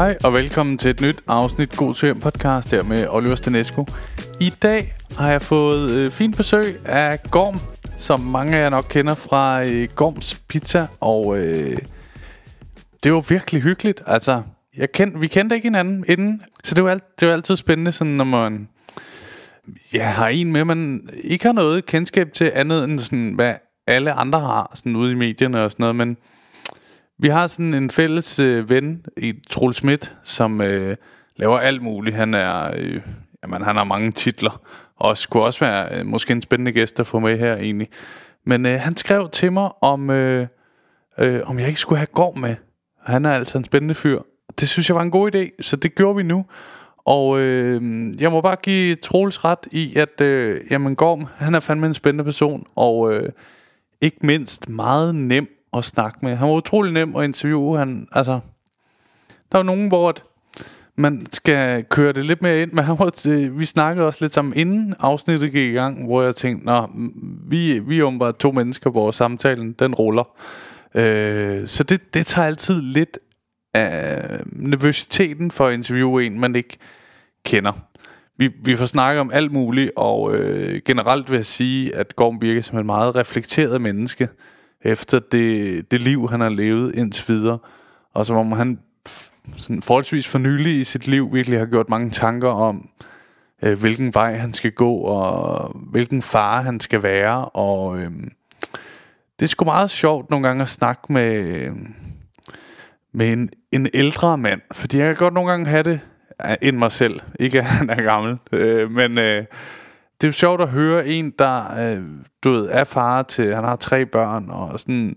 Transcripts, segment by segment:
Hej og velkommen til et nyt afsnit God til podcast her med Oliver Stanesco. I dag har jeg fået øh, fint besøg af Gorm, som mange af jer nok kender fra øh, Gorms Pizza, og øh, det var virkelig hyggeligt. Altså, jeg kend, vi kendte ikke hinanden inden, så det var, alt, det var altid spændende, sådan, når man ja, har en med, man ikke har noget kendskab til andet end sådan, hvad alle andre har sådan ude i medierne og sådan noget, men vi har sådan en fælles øh, ven i Troel Schmidt, som øh, laver alt muligt. Han er, øh, jamen, han har mange titler, og skulle også være øh, måske en spændende gæst at få med her egentlig. Men øh, han skrev til mig, om, øh, øh, om jeg ikke skulle have gård med. Han er altså en spændende fyr. Det synes jeg var en god idé, så det gjorde vi nu. Og øh, jeg må bare give Troels ret i, at øh, jamen Gorm, han er fandme en spændende person, og øh, ikke mindst meget nem at snakke med. Han var utrolig nem at interviewe. Han, altså, der var nogen, hvor at man skal køre det lidt mere ind, men han var, øh, vi snakkede også lidt sammen inden afsnittet gik i gang, hvor jeg tænkte, nå, vi, vi er bare to mennesker, hvor samtalen, den ruller. Øh, så det, det tager altid lidt af nervøsiteten for at interviewe en, man ikke kender. Vi, vi får snakket om alt muligt, og øh, generelt vil jeg sige, at Gorm virker som en meget reflekteret menneske efter det, det liv, han har levet indtil videre. Og som om han sådan forholdsvis for nylig i sit liv virkelig har gjort mange tanker om, øh, hvilken vej han skal gå, og hvilken far han skal være. Og øh, det er sgu meget sjovt nogle gange at snakke med, med en, en ældre mand. Fordi jeg kan godt nogle gange have det ah, end mig selv. Ikke at han er gammel. Øh, men... Øh, det er jo sjovt at høre en, der øh, du ved, er far til, han har tre børn, og sådan...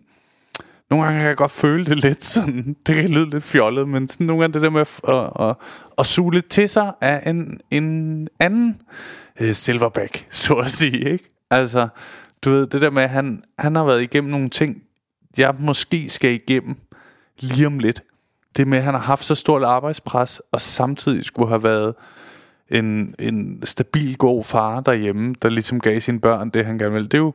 Nogle gange kan jeg godt føle det lidt sådan, det kan lyde lidt fjollet, men sådan nogle gange det der med at, at, at, at suge lidt til sig af en, en anden øh, silverback, så at sige, ikke? Altså, du ved, det der med, at han, han har været igennem nogle ting, jeg måske skal igennem lige om lidt. Det med, at han har haft så stort arbejdspres, og samtidig skulle have været en, en stabil, god far derhjemme, der ligesom gav sine børn det, han gerne ville. Det er jo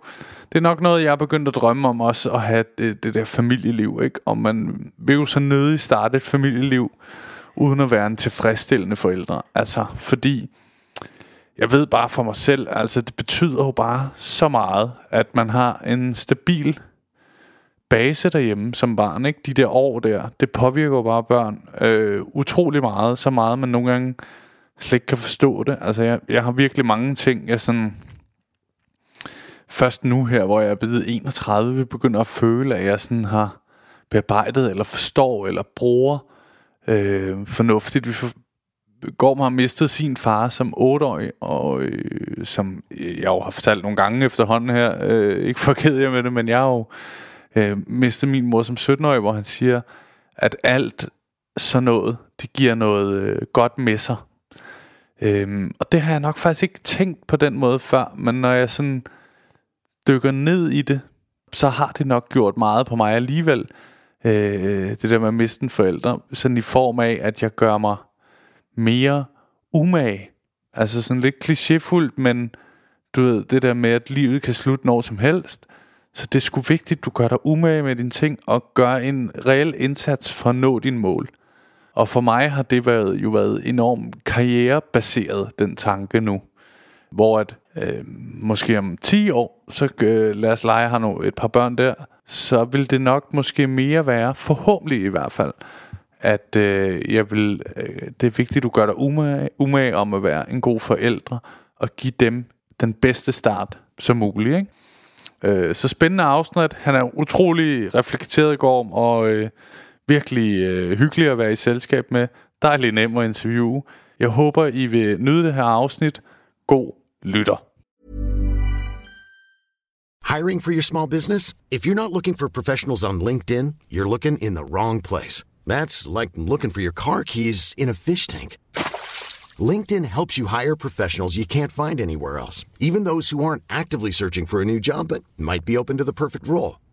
det er nok noget, jeg er begyndt at drømme om også, at have det, det der familieliv, ikke? Og man vil jo så nødig starte et familieliv, uden at være en tilfredsstillende forældre. Altså, fordi jeg ved bare for mig selv, altså det betyder jo bare så meget, at man har en stabil base derhjemme som barn, ikke? De der år der, det påvirker jo bare børn øh, utrolig meget, så meget man nogle gange slet ikke kan forstå det. Altså, jeg, jeg har virkelig mange ting, jeg sådan... Først nu her, hvor jeg er blevet 31, begynder at føle, at jeg sådan har bearbejdet, eller forstår, eller bruger øh, fornuftigt. Vi for, går har mistet sin far som 8-årig, og øh, som jeg jo har fortalt nogle gange efterhånden her, øh, ikke for ked med det, men jeg har jo øh, mistet min mor som 17-årig, hvor han siger, at alt sådan noget, det giver noget øh, godt med sig. Øhm, og det har jeg nok faktisk ikke tænkt på den måde før, men når jeg sådan dykker ned i det, så har det nok gjort meget på mig alligevel. Øh, det der med at miste en forælder, sådan i form af, at jeg gør mig mere umage. Altså sådan lidt klichéfuldt, men du ved, det der med, at livet kan slutte når som helst. Så det er sgu vigtigt, at du gør dig umage med dine ting, og gør en reel indsats for at nå din mål. Og for mig har det været, jo været enormt karrierebaseret, den tanke nu. Hvor at øh, måske om 10 år, så øh, lad os lege, har nu et par børn der, så vil det nok måske mere være, forhåbentlig i hvert fald, at øh, jeg vil, øh, det er vigtigt, at du gør dig umage, umage om at være en god forældre, og give dem den bedste start som muligt. Ikke? Øh, så spændende afsnit. Han er utrolig reflekteret i går, og øh, virkelig øh, hyggelig at være i selskab med. Dejligt nem at interviewe. Jeg håber, I vil nyde det her afsnit. God lytter. Hiring for your small business? If you're not looking for professionals on LinkedIn, you're looking in the wrong place. That's like looking for your car keys in a fish tank. LinkedIn helps you hire professionals you can't find anywhere else, even those who aren't actively searching for a new job but might be open to the perfect role.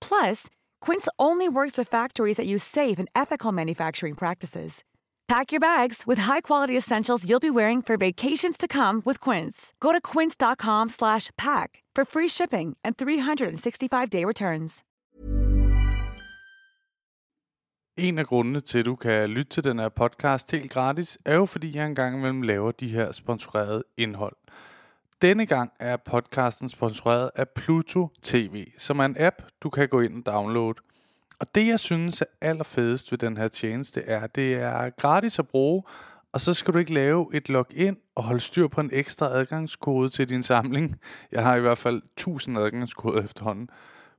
Plus, Quince only works with factories that use safe and ethical manufacturing practices. Pack your bags with high-quality essentials you'll be wearing for vacations to come with Quince. Go to quince.com slash pack for free shipping and 365-day returns. En af grundene til, at du kan lytte til den her podcast helt gratis, er jo fordi, jeg engang imellem laver de her sponsorerede indhold. Denne gang er podcasten sponsoreret af Pluto TV, som er en app, du kan gå ind og downloade. Og det, jeg synes er allerfedest ved den her tjeneste, er, at det er gratis at bruge, og så skal du ikke lave et login og holde styr på en ekstra adgangskode til din samling. Jeg har i hvert fald 1000 adgangskoder efterhånden.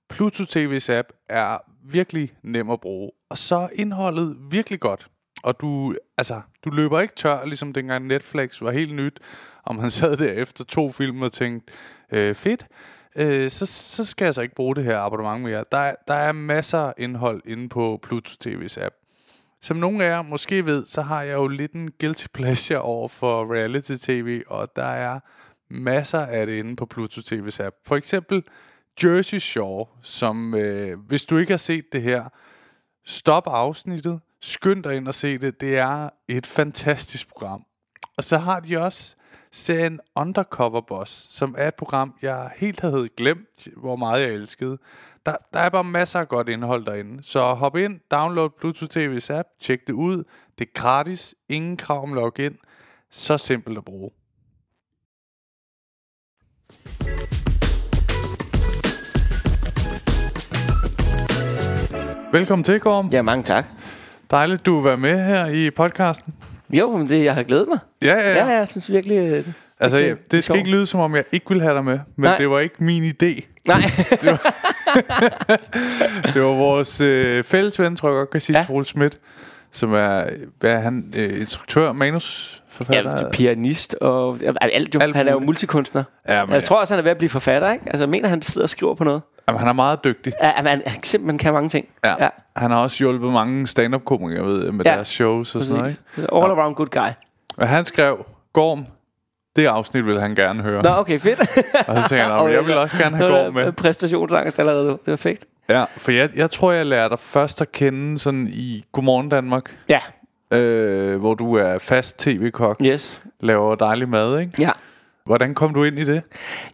Pluto TV's app er virkelig nem at bruge, og så er indholdet virkelig godt. Og du, altså, du løber ikke tør, ligesom dengang Netflix var helt nyt, og man sad der efter to film og tænkte, øh, fedt, øh, så, så skal jeg så ikke bruge det her abonnement mere. Der er, der er masser af indhold inde på Pluto TV's app. Som nogle af jer måske ved, så har jeg jo lidt en guilty pleasure over for reality tv, og der er masser af det inde på Pluto TV's app. For eksempel Jersey Shore, som øh, hvis du ikke har set det her, stop afsnittet, skynd dig ind og se det. Det er et fantastisk program. Og så har de også serien Undercover Boss, som er et program, jeg helt havde glemt, hvor meget jeg elskede. Der, der er bare masser af godt indhold derinde. Så hop ind, download Bluetooth TV's app, tjek det ud. Det er gratis, ingen krav om login. Så simpelt at bruge. Velkommen til, Gorm. Ja, mange tak. Dejligt, du er med her i podcasten. Jo, men det, jeg har glædet mig. Ja, ja, Ja, ja jeg synes virkelig... øh, Altså, det- ja, det skal ikke lyde som om, jeg ikke ville have dig med, men Nej. det var ikke min idé. Nej, Det var vores øh, fælles ven, tror jeg godt kan sige, ja. Ja. Troels Schmidt, som er, hvad er han, øh, instruktør, manusforfatter? ja, pianist og ja, alt jo. Alt han er jo multikunstner. Ja, men, Jeg tror også, han er ved at blive forfatter, ikke? Altså, mener, han sidder og skriver på noget. Jamen, han er meget dygtig. Ja, han, han simpelthen kan mange ting. Ja. ja Han har også hjulpet mange stand-up-komikere ved, med Ja, deres shows og sådan noget. Ikke? All around good guy. Og han skrev, Gorm, det afsnit vil han gerne høre. Nå, okay, fedt. Og så tænkte jeg, "Nå, men jeg vil også gerne have Gorm med. Præstationsangst allerede nu. Det var fedt. Ja, for jeg, jeg tror, jeg lærte dig først at kende sådan i Godmorgen Danmark, Ja, øh, hvor du er fast tv-kok, yes. laver dejlig mad, ikke? Ja. Hvordan kom du ind i det?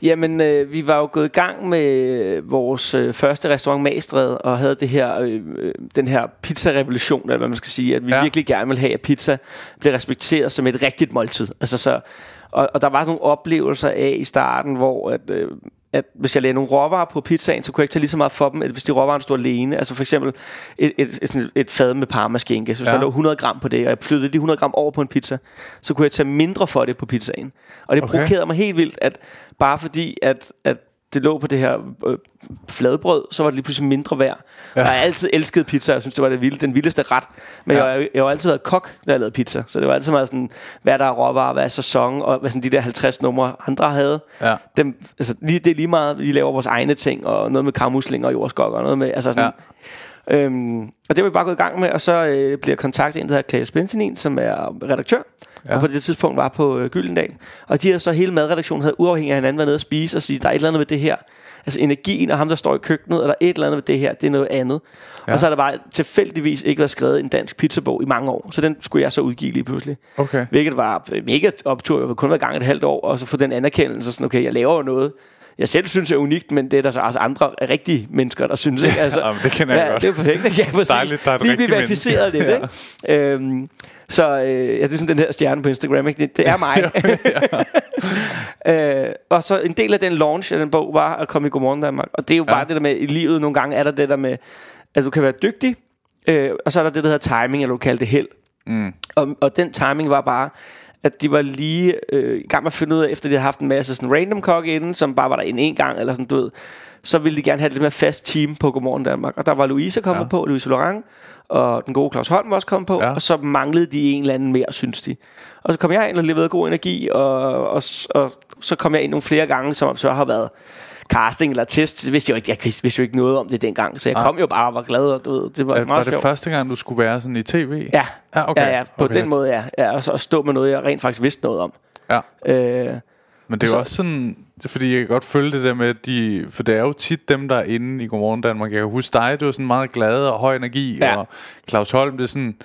Jamen, øh, vi var jo gået i gang med vores øh, første restaurant Magstred, og havde det her, øh, øh, den her pizza-revolution, eller hvad man skal sige, at vi Ja. virkelig gerne vil have, at pizza bliver respekteret som et rigtigt måltid. Altså så, og, og der var sådan nogle oplevelser af i starten, hvor at, øh, at hvis jeg lagde nogle råvarer på pizzaen, så kunne jeg ikke tage lige så meget for dem, hvis de råvarer stod alene. Altså for eksempel et, et, et, et fad med parmaskinke. Så hvis Ja. der lå 100 gram på det, og jeg flyttede de 100 gram over på en pizza, så kunne jeg tage mindre for det på pizzaen. Og det okay. provokerede mig helt vildt, at bare fordi, at, at det lå på det her øh, fladbrød, så var det lige pludselig mindre værd. Ja. Og jeg har altid elsket pizza, jeg synes, det var det vilde, den vildeste ret. Men Ja. jeg, jeg har altid været kok, da jeg lavede pizza. Så det var altid meget sådan, hvad der er råvarer, hvad er sæson, og hvad sådan de der 50 numre andre havde. Ja. Dem, altså, lige, det er lige meget, vi laver vores egne ting, og noget med karmuslinger og jordskok, og noget med, altså sådan, ja. Øhm, og det var vi bare gået i gang med, og så øh, bliver kontaktet en, der hedder Klaas Benjamin, som er redaktør, Ja. og på det tidspunkt var på øh, Gyldendal. Og de havde så hele madredaktionen havde uafhængig af hinanden været nede og spise og sige, der er et eller andet ved det her. Altså energien og ham, der står i køkkenet, og der er et eller andet ved det her, det er noget andet. Ja. Og så har der bare tilfældigvis ikke været skrevet en dansk pizzabog i mange år, så den skulle jeg så udgive lige pludselig. Okay. Hvilket var mega optur. Jeg havde kun været gang et halvt år, og så få den anerkendelse, sådan, okay, jeg laver jo noget, jeg selv synes er unikt, men det er der så altså andre rigtige mennesker, der synes. Ikke? Altså, Jamen, det kender jeg ja, godt. det er perfekt. ikke? Ja, præcis. Dejligt, der er Vi bliver verificeret lidt. menneske. Ikke? Øhm, så øh, ja, det er sådan den her stjerne på Instagram. Ikke? Det, det er mig. øh, og så en del af den launch af den bog var at komme i Godmorgen Danmark. Og det er jo Ja. bare det der med, i livet nogle gange er der det der med, at du kan være dygtig, øh, og så er der det, der hedder timing, eller du kalder det held. Mm. Og, og den timing var bare, at de var lige øh, i gang med at finde ud af, efter de havde haft en masse sådan random kokke inden, som bare var der en en gang, eller sådan, du ved, så ville de gerne have et lidt mere fast team på Godmorgen Danmark. Og der var Louise kommet Ja. på, Louise Laurent, og den gode Claus Holm var også kommet på, Ja. og så manglede de en eller anden mere, synes de. Og så kom jeg ind og leverede god energi, og, og, og så kom jeg ind nogle flere gange, som så har været casting eller test, det vidste jeg jo ikke, jeg vidste, vidste jo ikke noget om det dengang, så jeg kom jo bare og var glad, og du ved, det var Er, meget var det sjovt. første gang, du skulle være sådan i tv? Ja, Ja, okay. ja, ja, på Okay. den måde, ja. ja og så at stå med noget, jeg rent faktisk vidste noget om. ja. Øh, Men det er Så- jo også sådan, fordi jeg kan godt følge det der med, at de, for det er jo tit dem, der er inde i Godmorgen Danmark. Jeg kan huske dig, du er sådan meget glad og høj energi, Ja. og Claus Holm, det er sådan,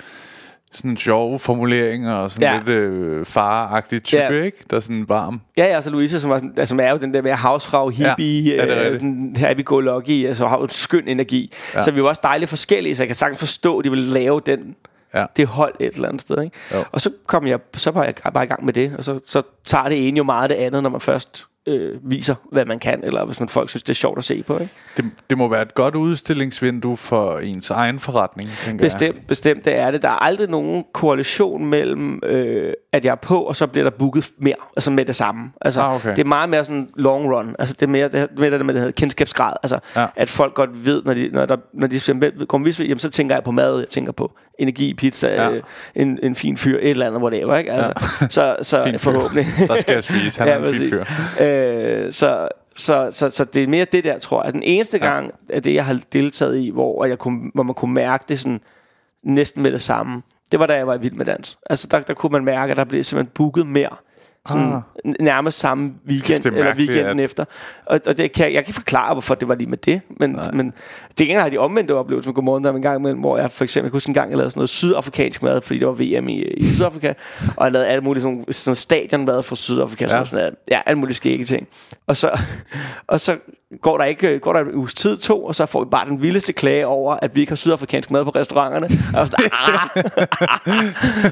sådan sjove formuleringer og sådan Ja. lidt øh, faragtig type, Ja. ikke? Der er sådan varm. Ja, ja, altså Louise, som, var, sådan- altså, som er jo den der med havsfrag, hippie, Ja, ja, det er ja, rigtigt. den happy-go-lucky, altså har jo en skøn energi. Ja. Så vi var også dejligt forskellige, så jeg kan sagtens forstå, at de ville lave den, Ja. det hold et eller andet sted. Ikke? Jo. Og så kom jeg, så var jeg bare i gang med det, og så, så tager det ene jo meget det andet, når man først øh, viser, hvad man kan, eller hvis man folk synes, det er sjovt at se på. Ikke? Det, det må være et godt udstillingsvindue for ens egen forretning, tænker jeg. Bestemt, bestemt, det er det. Der er aldrig nogen korrelation mellem, øh, at jeg er på, og så bliver der booket mere, altså med det samme. Altså, Ah, okay. Det er meget mere sådan long run. Altså, det er mere det, mere det med, det hedder kendskabsgrad. Altså, Ja. ja. at folk godt ved, når de, når der, når de siger, "Hvem- kommer vi, jamen, så tænker jeg på mad, jeg tænker på energi, pizza, Ja. ja. øh, en, en fin fyr, et eller andet, whatever. Ikke? Altså, ja. Så, så forhåbentlig. Der skal jeg spise, han er en fin fyr. Øh, så, så, så, så det er mere det der, tror jeg. Den eneste Ja. gang, at det jeg har deltaget i, hvor, jeg kunne, hvor man kunne mærke det sådan næsten med det samme, det var da jeg var i Vild med Dans. Altså der, der kunne man mærke, at der blev simpelthen booket mere. Sådan Ah. nærmest samme weekend, Det er eller weekenden at- efter. Og, og det kan, jeg kan ikke forklare, hvorfor det var lige med det. Men, men det er har de omvendte oplevelser med Godmorgen der en gang imellem, hvor jeg for eksempel, jeg kan huske en gang, jeg lavede sådan noget sydafrikansk mad, fordi der var VM i, i Sydafrika, og jeg lavede alle mulige sådan, sådan stadionmad fra Sydafrika, ja. Sådan noget, ja, alle mulige skægge ting. Og så, og så går der ikke går der en uges tid to, og så får vi bare den vildeste klage over, at vi ikke har sydafrikansk mad på restauranterne. Og sådan, ah!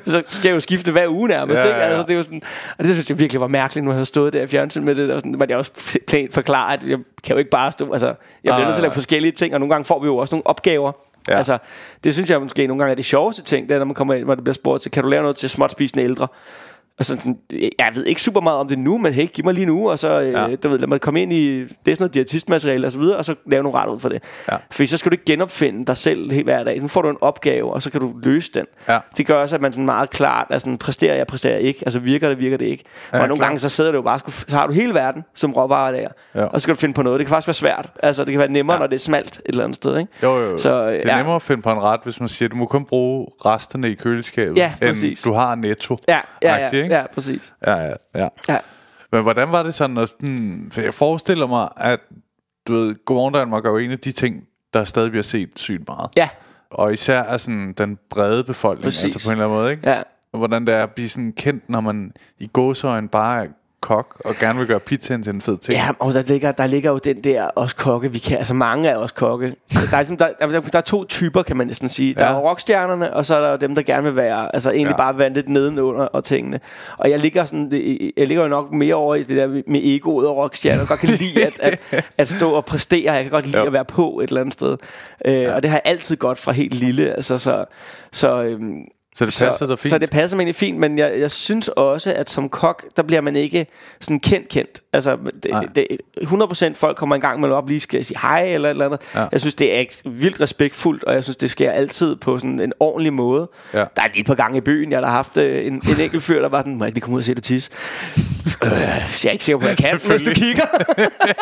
så skal jeg jo skifte hver uge nærmest. Ja, ikke? ja, ja. Altså, det var sådan, og det synes jeg virkelig var mærkeligt, nu jeg havde stået der i fjernsyn med det. Og sådan, men jeg også plænt forklare, at jeg kan jo ikke bare stå... Altså, jeg bliver Nej, nødt til at lave forskellige ting, og nogle gange får vi jo også nogle opgaver. Ja. Altså, det synes jeg måske nogle gange er det sjoveste ting, det er, når man kommer ind, hvor det bliver spurgt til, kan du lave noget til småt spisende ældre? Altså, sådan, jeg ved ikke super meget om det nu, men hey, giv mig lige nu, og så, ja. Ja. øh, du ved, lad mig komme ind i, det er sådan noget diætistmateriale og så videre, og så lave nogle ret ud for det. Ja. Fordi så skal du ikke genopfinde dig selv helt hver dag. Så får du en opgave, og så kan du løse den. Ja. Det gør også, at man sådan meget klart er sådan, præsterer jeg, præsterer jeg ikke. Altså virker det, virker det ikke. Ja, og nogle klart. gange så sidder du jo bare, så har du hele verden som råvarer der. Ja. Og så skal du finde på noget. Det kan faktisk være svært. Altså det kan være nemmere, ja. Når det er smalt et eller andet sted. Ikke? Jo, jo, jo. Så, øh, det er ja. nemmere at finde på en ret, hvis man siger, du må kun bruge resterne i køleskabet, Ja, end du har netto. Ja, ja, ja, ikke? ja, præcis. ja, ja, ja. Ja. Men hvordan var det sådan, at, hmm, for jeg forestiller mig, at du ved, Godmorgen Danmark er jo en af de ting, der stadig bliver set sygt meget. Ja, Og især er sådan den brede befolkning, Præcis. altså på en eller anden måde, ikke? ja. Hvordan det er at blive sådan kendt, når man i gåsøjne bare kok, og gerne vil gøre pizzaen til en fed ting. Ja, og der ligger, der ligger jo den der også kokke, vi kan, altså mange er også kokke. Der er, sådan- der, der, der er to typer, kan man næsten sige. Der Ja. er rockstjernerne, og så er der jo dem, der gerne vil være, altså egentlig Ja. ja. bare være lidt nedenunder og tingene. Og jeg ligger, sådan, jeg ligger jo nok mere over i det der med egoet og rockstjerner. Jeg godt kan lide at, at, at stå og præstere. Jeg kan godt lide Jo. at være på et eller andet sted. Øh, ja. Og det har jeg altid godt fra helt lille. Altså, så, så, øhm, Så det passer dig fint. så det passer mig egentlig fint, men jeg, jeg synes også, at som kok, der bliver man ikke sådan kendt-kendt. Altså, Nej. det, det, 100% folk kommer en gang med op lige skal sige hej eller et eller andet. Ja. Ja. Jeg synes, det er vildt respektfuldt, og jeg synes, det sker altid på sådan en ordentlig måde. Ja. Der er lige et par gange i byen, jeg har haft øh, en, en enkelt fyr, der var sådan, må jeg ikke lige komme ud og se dig tisse? øh, jeg er ikke sikker på, at jeg kan, hvis du kigger.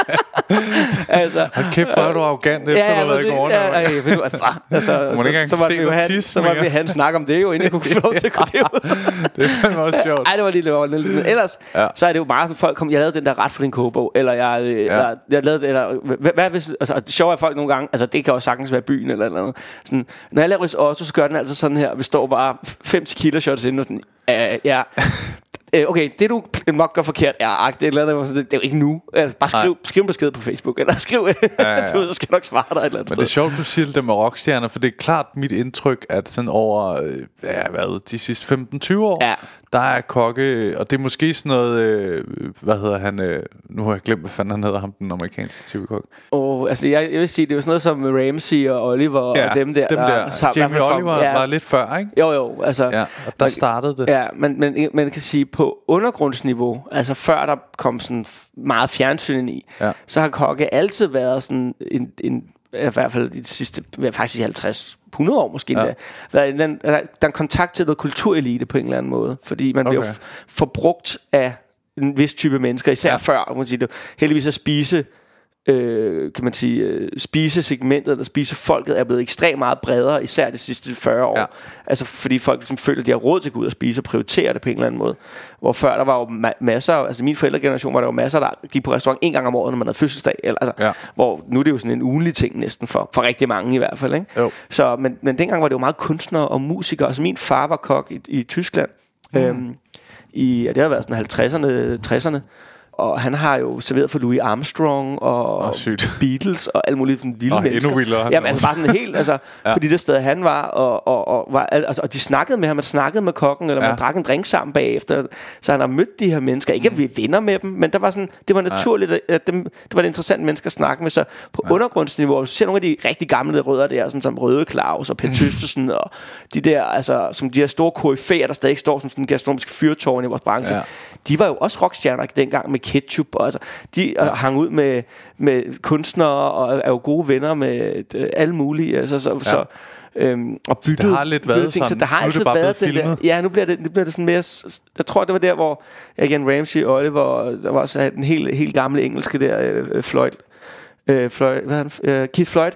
altså, Hold kæft, hvor er du arrogant, efter Ja, du har ja, været i. Godmorgen ja, Danmark. ja, ved du hvad, far, altså, Må du ikke engang så, så, se måtte vi jo noget have, tis så måtte mere? vi have en snak om det jo, inden jeg kunne få lov til at gå derud. Det er fandme også sjovt. Ej, det var lige lidt. Men ellers, Ja. så er det jo meget sådan, folk kom, jeg lavede den der ret for din kogebog, eller jeg, øh, ja. eller, jeg lavede, eller, hvad, hvad hvis, altså, det sjove er folk nogle gange, altså det kan jo sagtens være byen eller eller andet. Sådan, når jeg laver risotto, så gør den altså sådan her, vi står bare 5 tequila shots inde, og sådan, øh, ja, Øh, okay, det du nok gør forkert, er agt, det, er et eller andet, det er jo ikke nu. Altså, bare skriv, skriv en besked på Facebook, eller skriv, Ja, ja. du ved, så skal nok svare dig et eller andet Men det er sjovt, du siger det med rockstjerner, for det er klart mit indtryk, at sådan over øh, ja, hvad, de sidste 15-20 år, Ja. Der er kokke, og det er måske sådan noget, øh, hvad hedder han, øh, nu har jeg glemt, hvad fanden han hedder, ham den amerikanske tv-kok. Og, altså, jeg, jeg vil sige, det jo sådan noget som Ramsey og Oliver og dem der. dem der. sammen- i Jamie Oliver fra- var lidt før, ikke? Jo, jo, altså... Ja, og der startede det. Ja, men, men man kan sige, på undergrundsniveau, altså før der kom sådan meget fjernsyn i, Ja. så har kokke altid været sådan en, en i hvert fald i de sidste, faktisk i 50 100 år måske Ja. endda, været en, der, der er en kontakt til noget kulturelite på en eller anden måde, fordi man okay. bliver f- forbrugt af en vis type mennesker, især ja. før, man sige det. Heldigvis at spise øh, kan man sige, øh, spisesegmentet eller spisefolket er blevet ekstremt meget bredere, især de sidste 40 år. Ja. Altså fordi folk som føler, at de har råd til at gå ud og spise og prioritere det på en eller anden måde. Hvor før der var jo ma- masser, altså min forældregeneration var der jo masser, der gik på restaurant en gang om året, når man havde fødselsdag. Eller, altså, Ja. Hvor nu er det jo sådan en ugenlig ting næsten for, for rigtig mange i hvert fald. Ikke? Jo. Så, men, men dengang var det jo meget kunstnere og musikere. Altså min far var kok i, i Tyskland. Mm. Øhm, i, ja, det har været sådan 50'erne, 60'erne. Og han har jo serveret for Louis Armstrong og sygt. Beatles og alle mulige sådan vilde endnu mennesker. vildere, han Jamen var. altså bare sådan helt, altså Ja. ja. på de der steder han var, og, og, og, var, altså, og de snakkede med ham, man snakkede med kokken, eller Ja. man drak en drink sammen bagefter. Så han har mødt de her mennesker. Ikke at vi er venner med dem, men der var sådan, det var naturligt, at dem, det var et interessant mennesker at snakke med. Så på ja. undergrundsniveau, så ser nogle af de rigtig gamle rødder der, sådan som Røde Claus og Per Tystesen, og de der, altså, som de her store koryfæer, der stadig står som sådan en gastronomisk fyrtårn i vores branche. Ja. De var jo også rockstjerner dengang med ketchup, og altså, de ja. hang ud med, med kunstnere og er jo gode venner med øh, alle mulige. Altså, så, ja. så, øhm, og byttede, har lidt været ting, så sådan. der har Nu er det altid bare været den der. Ja, nu bliver det, nu bliver det sådan mere... Jeg tror, det var der, hvor igen Ramsey og Oliver, der var også den helt, helt gamle engelske der, øh, Floyd. Øh, Floyd, hvad han? Øh, Keith Floyd.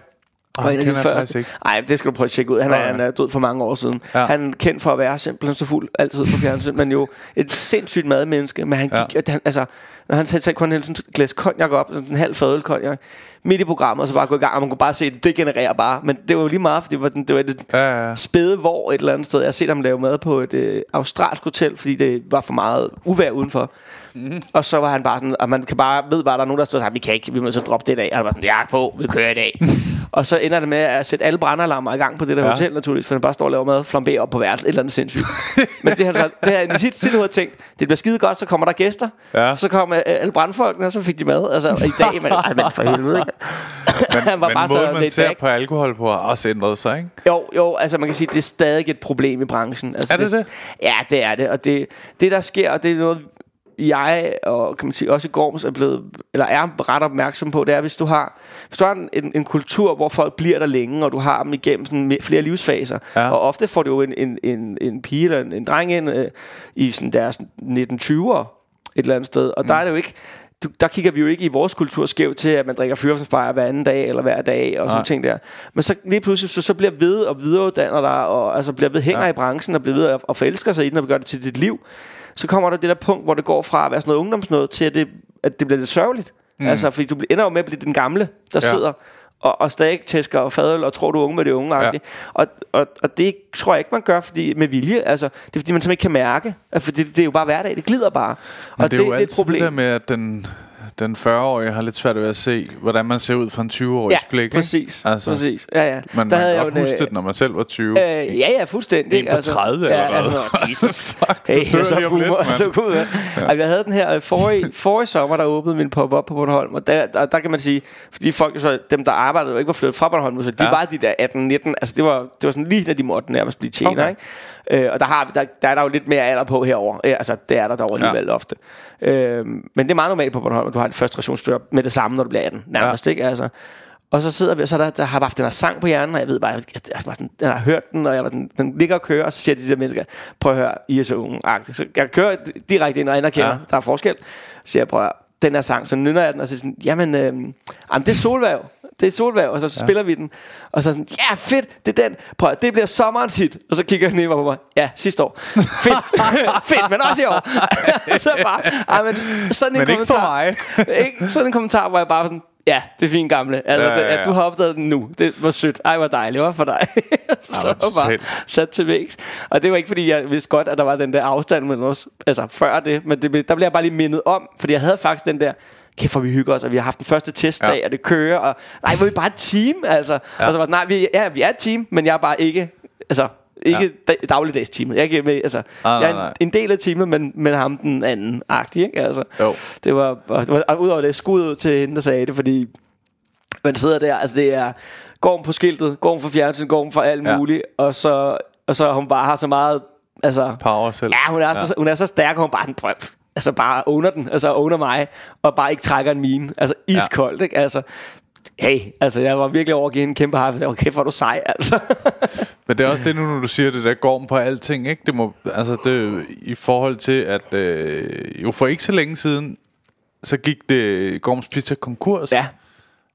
En af de kender jeg faktisk ikke. Nej, det skal du prøve at tjekke ud. Han er, ja. han er død for mange år siden. Ja. Ja. Han er kendt for at være simpelthen så fuld altid på fjernsyn, men jo et sindssygt madmenneske. Men han Ja. gik, han, altså, når han satte kun hælde sådan glas cognac op, sådan en halv fadøl cognac, midt i programmet, og så bare gå i gang, og man kunne bare se, at det genererer bare. Men det var jo lige meget, for det var, det var et Ja, ja, ja. spæde hvor et eller andet sted. Jeg har set ham lave mad på et øh, australsk hotel, fordi det var for meget uvær udenfor. Mm. Og så var han bare sådan, og man kan bare, ved bare, der er nogen, der står og siger, vi kan ikke, vi må så droppe det i dag. Og han var sådan, ja på, vi kører i dag. og så ender det med at sætte alle brandalarmer i gang på det der Ja. hotel, naturligvis, for han bare står og laver mad, flamberer op på værelset, et eller andet sindssygt. Men det han så, det han i sit hoved tænkt, det bliver skide godt, så kommer der gæster. Ja. Så kommer øh, alle brandfolkene, og så fik de mad. Altså, i dag, men, ej, men for helvede, ikke? han var Men bare så måden, man laid ser back. på alkohol på, har også ændret sig, ikke? Jo, jo, altså man kan sige, det er stadig et problem i branchen. Altså, Er det det? Ja, det er det. Og det, det der sker, og det er noget, jeg og kan man sige, også i Gorms er blevet, eller er ret opmærksom på, det er, hvis du har, hvis du har en, en, en kultur, hvor folk bliver der længe, og du har dem igennem sådan flere livsfaser, Ja. og ofte får du jo en, en, en, en pige eller en, en dreng ind øh, i sådan deres 1920'er et eller andet sted, og mm. der er det jo ikke, du, der kigger vi jo ikke i vores kultur skævt til, at man drikker fyraftenspejr hver anden dag, eller hver dag, og sådan Nej. ting der. Men så lige pludselig, så, så bliver ved og videreuddanner dig, og altså bliver ved hænger Ja. ja. i branchen, og bliver ved og, og forelsker sig i den, og gør det til dit liv. Så kommer der det der punkt, hvor det går fra at være sådan noget ungdomsnød, til at det, at det bliver lidt sørgeligt. Mm. Altså, fordi du ender jo med at blive den gamle, der Ja. sidder og, og stadig tæsker og fadøl, og tror, du er unge med det unge. Ja. Og, og, og det tror jeg ikke, man gør fordi, med vilje. Altså, det er fordi, man simpelthen ikke kan mærke. Altså, For det, det er jo bare hverdag, det glider bare. Men og det er jo det et altid det problem. der med, at den, den 40-årige har lidt svært ved at se, hvordan man ser ud fra en 20-årig Ja, blik. ikke? præcis. Altså, præcis. Ja, ja. Man, Der man havde kan godt huske øh, det, når man selv var 20. Øh, ja, ja, fuldstændig. En på 30 ja, allerede. Altså, Jesus. Fuck, du hey, dør jeg er så lige om lidt, boomer. mand. så cool, ja. Ej, jeg havde den her øh, forrige, forrige sommer, der åbnede min pop-up på Bornholm, og der, der, der, kan man sige, fordi folk, så, dem der arbejdede, ikke var flyttet fra Bornholm, så de Ja. ja. var de der 18-19, altså det var, det var sådan lige, når de måtte nærmest blive tjener, Okay. ikke? Øh, og der, har, der, der er der jo lidt mere alder på herover. Øh, altså, det er der dog alligevel ja. ofte. Øh, men det er meget normalt på Bornholm, at du har et første rationsstyr med det samme, når du bliver 18, nærmest, ja. ikke? Altså, og så sidder vi, og så er der, der har haft den her sang på hjernen, og jeg ved bare, at jeg, var sådan, jeg har hørt den, og jeg var sådan, den ligger og kører, og så siger de der mennesker, prøv at høre, I er så unge -agtigt. Så jeg kører direkte ind og anerkender, Ja. der er forskel. Så siger jeg, prøv at høre, den her sang, så nynner jeg den, og så siger jeg sådan, jamen, øh, jamen, det er solværv. Det er solværv, og så ja. spiller vi den. Og så sådan, ja, fedt, det er den. Prøv det bliver sommerens hit. Og så kigger han ned på mig, ja, sidste år. Fedt, fedt, men også i år. så bare, ej, men sådan en Men ikke for kommentar. ikke sådan en kommentar, hvor jeg bare sådan, ja, det er fint gamle. Altså, Ja, ja, ja, ja, ja. at du har opdaget den nu. Det var sødt. Ej, hvor dejligt. Hvor for dig. så hvor var bare sat til vægs. Og det var ikke, fordi jeg vidste godt, at der var den der afstand mellem os. Altså, før det. Men det, der blev jeg bare lige mindet om. Fordi jeg havde faktisk den der, kæft, hvor vi hygger os, og vi har haft den første testdag, Ja. og det kører, og nej, hvor er vi bare et team, altså. Ja. Og så var nej, vi, ja, vi er et team, men jeg er bare ikke, altså, ikke ja. dagligdags teamet. Jeg er, ikke med, altså, Nej, jeg er en, en del af teamet, men, men ham den anden agtig, ikke? Altså, Jo. det var, det var, og udover det, skud ud til hende, der sagde det, fordi man sidder der, altså det er Gorm på skiltet, Gorm for fjernsyn, Gorm for alt Ja. muligt, og så, og så hun bare har så meget, altså, Power selv. ja, hun er, ja. Så, hun er så stærk, og hun bare sådan, prøv, altså bare owner den, altså owner mig, og bare ikke trækker en mine, altså iskoldt, ja. ikke, altså, hey, altså jeg var virkelig over at give hende en kæmpe high, five. okay, hvor du sej, altså. Men det er også det nu, når du siger det der gorm på alting, ikke? Det må, altså det, i forhold til, at øh, jo for ikke så længe siden, så gik det Gorms Pizza konkurs. ja,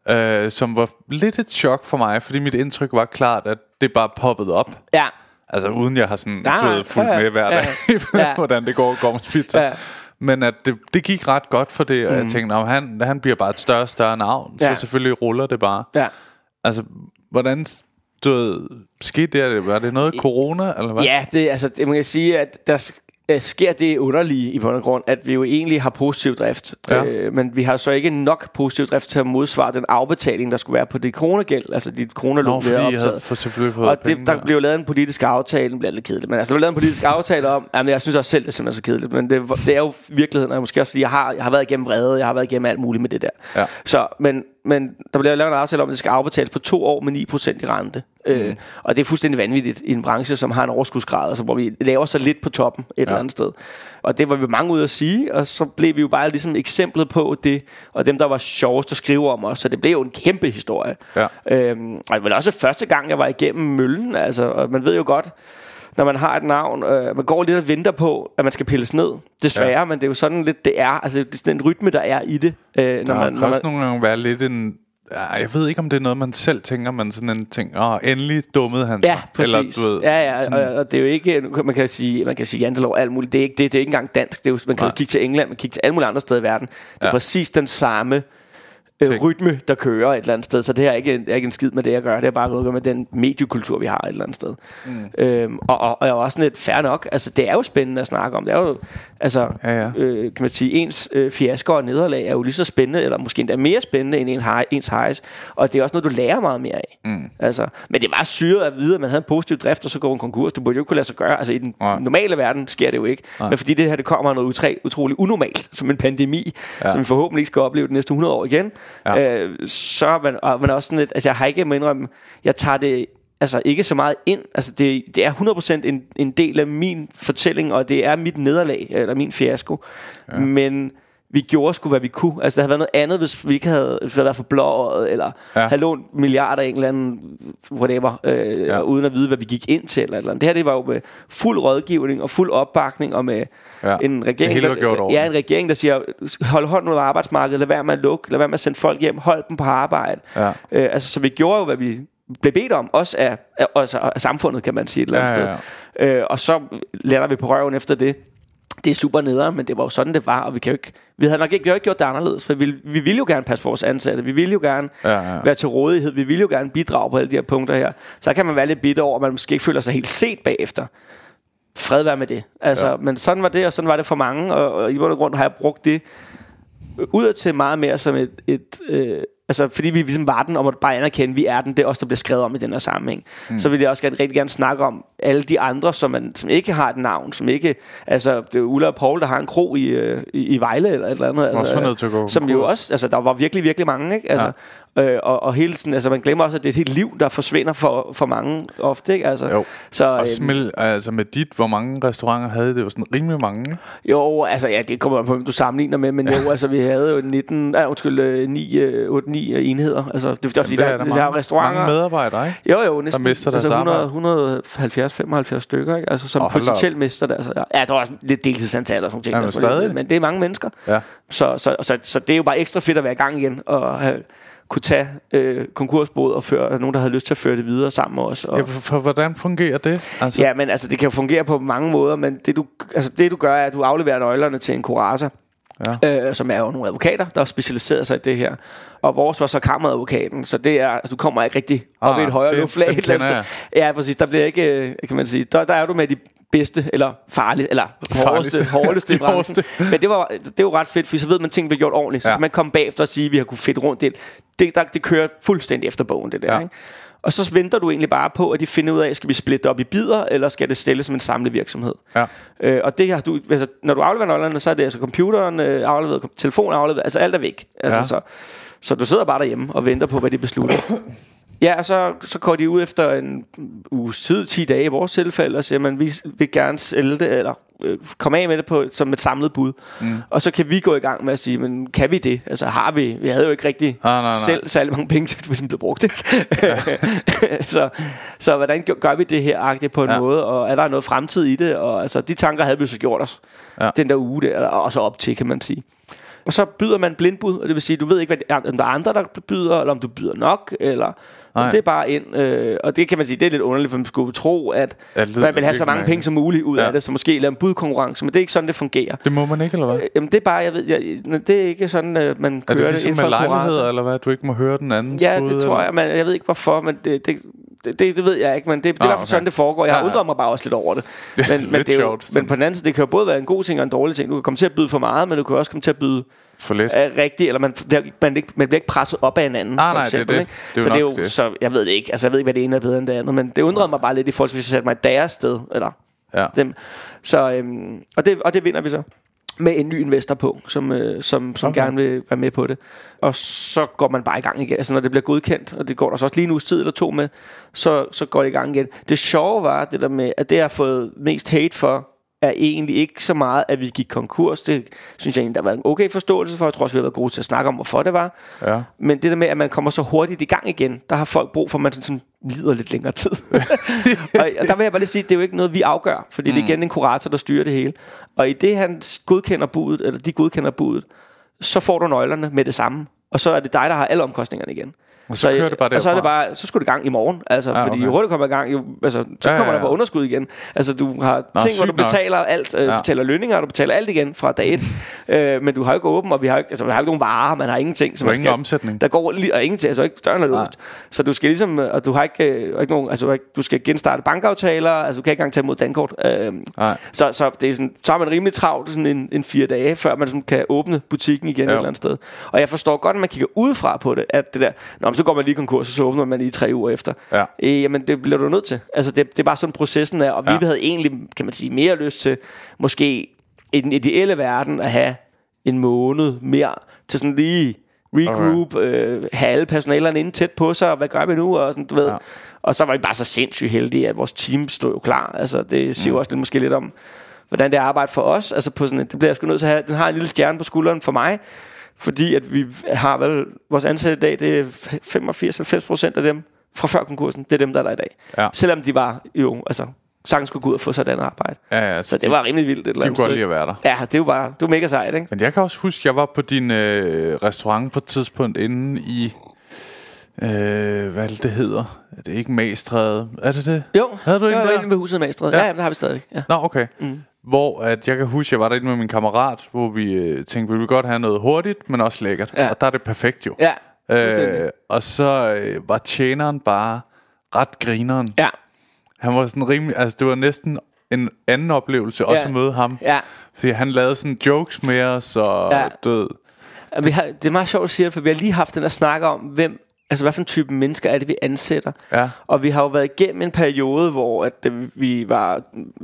øh, som var lidt et chok for mig, fordi mit indtryk var klart, at det bare poppede op. Ja, Altså uden jeg har sådan ved, fulgt ja, med hver ja, dag, ja. hvordan det går Gorms Pizza. Ja. Men at det, det gik ret godt for det, og jeg tænkte, at han, han bliver bare et større og større navn, Mm. Ja. så selvfølgelig ruller det bare. ja. Altså, hvordan du ved, skete det? Var det noget corona, eller hvad? Ja, det, altså, det, man kan sige, at der øh, sker det underlige i bund og grund, at vi jo egentlig har positiv drift. Ja. Øh, men vi har så ikke nok positiv drift til at modsvare den afbetaling, der skulle være på det kronegæld, altså dit kronelån, vi fordi havde optaget. for Og det, der blev jo lavet en politisk aftale, det bliver lidt kedeligt, men altså, der blev lavet en politisk aftale om, jamen jeg synes også selv, det er simpelthen så kedeligt, men det, det er jo virkeligheden, og måske også fordi, jeg har, jeg har været igennem vrede, jeg har været igennem alt muligt med det der. Ja. Så, men, men der bliver lavet en aftale om, at det skal afbetales på to år med 9% i rente. Mm. Øh, og det er fuldstændig vanvittigt i en branche, som har en overskudsgrad, altså, hvor vi laver så lidt på toppen et ja. eller andet sted. Og det var vi mange ude at sige, og så blev vi jo bare ligesom eksemplet på det, og dem, der var sjovest at skrive om os, så det blev jo en kæmpe historie. Ja. Øhm, og det var også første gang, jeg var igennem møllen, altså, og man ved jo godt, når man har et navn, øh, man går lidt og venter på, at man skal pilles ned. Desværre, ja. men det er jo sådan lidt, det er. Altså, det er sådan en rytme, der er i det. Øh, Der når man, kan når også man, nogle gange være lidt en... Jeg ved ikke, om det er noget, man selv tænker, men sådan en ting, åh, endelig dummede han sig. Ja, præcis. Eller, du ved, ja, ja, og, og, det er jo ikke, man kan sige, man kan sige jantelov alt muligt, det er ikke, det, det er ikke engang dansk, det er jo, man kan Nej. jo kigge til England, man kan kigge til alle mulige andre steder i verden. Det er Ja. præcis den samme øh, rytme, der kører et eller andet sted, så det har ikke, det er ikke en skid med det, jeg gør, det har bare noget at gøre med den mediekultur, vi har et eller andet sted. Mm. Øhm, og, og, og jeg er også sådan lidt fair nok, altså det er jo spændende at snakke om, det er jo, altså, Ja, ja. Øh, kan man sige, ens øh, fiasker og nederlag er jo lige så spændende, eller måske endda mere spændende end en high, ens highs, og det er også noget, du lærer meget mere af. Mm. Altså, men det var syret at vide, at man havde en positiv drift, og så går en konkurs. Det burde jo ikke kunne lade sig gøre. Altså, i den Nej. normale verden sker det jo ikke. Nej. Men fordi det her, det kommer noget utræ, utroligt unormalt, som en pandemi, ja. som vi forhåbentlig ikke skal opleve de næste 100 år igen, Ja. øh, så er man, og også sådan lidt, altså jeg har ikke, må indrømme, jeg tager det altså ikke så meget ind. Altså det, det er 100% en, en del af min fortælling, og det er mit nederlag, eller min fiasko. Ja. Men vi gjorde sgu, hvad vi kunne. Altså, der havde været noget andet, hvis vi ikke havde, hvis vi havde været for blåret, eller Ja. ja. havde lånt milliarder af en eller anden, whatever, øh, Ja. ja. uden at vide, hvad vi gik ind til. Eller, eller andet. Det her, det var jo med fuld rådgivning og fuld opbakning, og med Ja. ja. en regering, der, ja, en regering, der siger, hold hånden under arbejdsmarkedet, lad være med at lukke, lad være med at sende folk hjem, hold dem på arbejde. Ja. Øh, altså, så vi gjorde jo, hvad vi blev bedt om, også af, af, altså af samfundet, kan man sige et eller andet Ja, ja, sted. Øh, og så lander vi på røven efter det. Det er super nederen, men det var jo sådan, det var, og vi kan jo ikke, vi havde nok ikke, vi havde ikke gjort det anderledes, for vi, vi ville jo gerne passe vores ansatte, vi ville jo gerne Ja, ja. være til rådighed, vi ville jo gerne bidrage på alle de her punkter her. Så kan man være lidt bitter over, at man måske ikke føler sig helt set bagefter. Fred være med det. Altså, Ja. Men sådan var det, og sådan var det for mange, og, og i bund og grund har jeg brugt det udad til meget mere som et, et øh, altså fordi vi ligesom var den, om at bare anerkende, vi er den, det er os, der bliver skrevet om i den her sammenhæng. Mm. Så vil jeg også gerne, rigtig gerne snakke om alle de andre, som, man, som ikke har et navn, som ikke, altså det er Ulla og Paul, der har en kro i, øh, i, i Vejle eller et eller andet. Også altså, var nødt til at gå Som jo også, altså der var virkelig, virkelig mange, ikke? Altså, ja. Øh, og, og hele tiden, altså man glemmer også, at det er et helt liv, der forsvinder for, for mange ofte, ikke? Altså, Jo. Så, Og øh, smil, altså med dit, hvor mange restauranter havde det? var sådan rimelig mange. Jo, altså ja, det kommer på, hvem du sammenligner med, men jo, altså vi havde jo 19, nej, undskyld, øh, 9, øh, 8, 9 enheder. Altså, det, det var fordi, det er der, der der, mange, er restauranter. mange medarbejdere, ikke? Jo, jo, næsten. mister deres altså 100, arbejde. 170, 75 stykker, ikke? Altså, som oh, potentielt mister det. Altså, ja, der var også lidt deltidsantal og sådan ting. Ja, men der stadig. Men det er mange mennesker. Ja. Så, så, så, så det er jo bare ekstra fedt at være i gang igen, og have, kunne tage øh, konkursbåd og føre, nogen, der havde lyst til at føre det videre sammen med os. Og, ja for, for, hvordan fungerer det? Altså, Ja, men altså, det kan fungere på mange måder, men det du, altså, det, du gør, er, at du afleverer nøglerne til en kurator, Ja. øh, som er jo nogle advokater, der har specialiseret sig i det her. Og vores var så kammeradvokaten, så det er, altså, du kommer ikke rigtig op Ah, i et højere det- luftlag. Ja, præcis. Der bliver ikke, øh, kan man sige, der, der er du med de bedste, eller farlige, eller hårdeste, Farligste. hårdeste hårdeste. Men det var, det jo ret fedt, for så ved man, at ting bliver gjort ordentligt. Så Ja. kan man komme bagefter og sige, at vi har kunne fedt rundt det. Det, der, det kører fuldstændig efter bogen, det der. Ja. Ikke? Og så venter du egentlig bare på, at de finder ud af, skal vi splitte op i bidder, eller skal det stille som en samlet virksomhed? Ja. Øh, og det har du, altså, når du afleverer nøglerne, så er det altså computeren øh, afleveret, telefonen afleveret, altså alt er væk. Altså, ja. så, så du sidder bare derhjemme og venter på, hvad de beslutter. Ja, og så, så går de ud efter en uges tid, 10 dage i vores tilfælde, og siger, man, vi vil gerne sælge det, eller øh, komme af med det på, som et samlet bud. Mm. Og så kan vi gå i gang med at sige, men kan vi det? Altså har vi? Vi havde jo ikke rigtig Nej, nej, nej. selv særlig mange penge, til det blev brugt. Ikke? så, så hvordan gør- vi det her agtigt på en Ja. måde? Og er der noget fremtid i det? Og altså, de tanker havde vi så gjort os ja. den der uge der, og så op til, kan man sige. Og så byder man blindbud, og det vil sige, du ved ikke, hvad, om der er andre, der byder, eller om du byder nok, eller Nej. det er bare ind. Øh, og det kan man sige, det er lidt underligt, for man skulle tro, at Ja, det man vil have så mange penge som muligt ud Ja. af det, så måske lave en budkonkurrence, men det er ikke sådan, det fungerer. Det må man ikke, eller hvad? Øh, Jamen det er bare, jeg ved, jeg, det er ikke sådan, øh, man Er kører det det, ligesom inden med for lejligheder, eller hvad? Du ikke må høre den andens Ja, bud, det tror eller? jeg, men jeg ved ikke hvorfor, men det, det, det, det, det ved jeg ikke, men det, det er i hvert fald sådan, det foregår. Jeg har ja. undret mig bare også lidt over det. Det Men, men, det er jo, sjovt, men på den anden side, det kan jo både være en god ting og en dårlig ting. Du kan komme til at byde for meget, men du kan også komme til at byde For lidt. er rigtigt, eller man, det er- man, ikke, man bliver ikke presset op af hinanden. For nej, det eksempel, det. Ikke? Det så det er jo, det. så jeg ved det ikke. Altså, jeg ved ikke, hvad det ene er bedre end det andet, men det undrede mig bare lidt i forhold til, hvis jeg satte mig i deres sted, eller Ja. dem. Så, øhm, og, det, og det vinder vi så med en ny investor på, som, øh, som, som Okay. gerne vil være med på det. Og så går man bare i gang igen. Altså når det bliver godkendt, og det går der så også lige en uges tid eller to med, så, så går det i gang igen. Det sjove var det der med, at det jeg har fået mest hate for, er egentlig ikke så meget, at vi gik konkurs. Det synes jeg egentlig, der var en okay forståelse for. Jeg tror også, vi har været gode til at snakke om, hvorfor det var. Ja. Men det der med, at man kommer så hurtigt i gang igen, der har folk brug for, at man sådan, sådan lider lidt længere tid. og, og der vil jeg bare lige sige, at det er jo ikke noget, vi afgør, fordi mm. det er igen en kurator, der styrer det hele. Og i det, han godkender budet, eller de godkender budet, så får du nøglerne med det samme. Og så er det dig, der har alle omkostningerne igen. Og så kører det bare Og så er det derfra. bare, så skulle det gang i morgen. Altså, ja, fordi okay. jo hurtigt kommer i gang, jo, altså, så Ja, ja, kommer ja, der bare ja. underskud igen. Altså, du har Nå, ting, hvor du sygt nok. betaler alt. Øh, Ja. betaler lønninger, og du betaler alt igen fra dag et. øh, men du har jo ikke åben, og vi har, ikke, altså, vi har ikke nogen varer, man har ingenting. Så man ingen omsætning. Der går lige, og ingenting, altså ikke døren er låst. Så du skal ligesom, øh, og du har ikke, øh, ikke nogen, altså, du skal genstarte bankaftaler, altså du kan ikke engang tage imod dankort. Øh, Nej. så, så, det er sådan, så er man rimelig travlt sådan en, en fire dage, før man sådan kan åbne butikken igen Ja. et eller andet sted. Og jeg forstår godt, at man kigger udefra på det, at det der, Nå, men så går man lige konkurs, og så åbner man lige tre uger efter. Ja. Øh, jamen, det bliver du nødt til. Altså, det, det er bare sådan processen er, og Ja. vi havde egentlig, kan man sige, mere lyst til, måske i den ideelle verden, at have en måned mere til sådan lige regroup, okay. øh, have alle personalerne inde tæt på sig, og hvad gør vi nu, og sådan, du ved. Ja. Og så var vi bare så sindssygt heldige, at vores team stod jo klar. Altså, det siger jo også lidt, måske lidt om, hvordan det er at arbejde for os. Altså, på sådan, et- det bliver jeg sgu nødt til at have. Den har en lille stjerne på skulderen for mig, fordi at vi har vel, vores ansatte i dag, det er 85-90 procent af dem fra før konkursen, det er dem, der er der i dag. Ja. Selvom de var jo, altså, sagtens skulle gå ud og få sig et andet arbejde. Ja, ja, Så det var rimelig vildt et eller de kunne andet godt lide at være der. Ja, det er jo bare, det er mega sejt, ikke? Men jeg kan også huske, jeg var på din øh, restaurant på et tidspunkt inde i... Øh, hvad det, det hedder? Er det ikke Magstræde? Er det det? Jo, Havde du en jeg var inde ved huset Magstred. Ja. Ja, ja, det har vi stadig. Ja. Nå, okay. Mm. Hvor at jeg kan huske, jeg var derinde med min kammerat, hvor vi øh, tænkte, vi vil godt have noget hurtigt, men også lækkert. Ja. Og der er det perfekt jo. Ja, øh, og så øh, var tjeneren bare ret grineren. ja, Han var sådan rimelig, altså det var næsten en anden oplevelse også Ja. at møde ham. ja. Fordi han lavede sådan jokes med os, og Ja. død. Og Vi har, det er meget sjovt at sige det, for vi har lige haft den der snak om, hvem, altså hvad for en type mennesker er det, vi ansætter. Ja. Og vi har jo været igennem en periode, hvor at, øh, vi var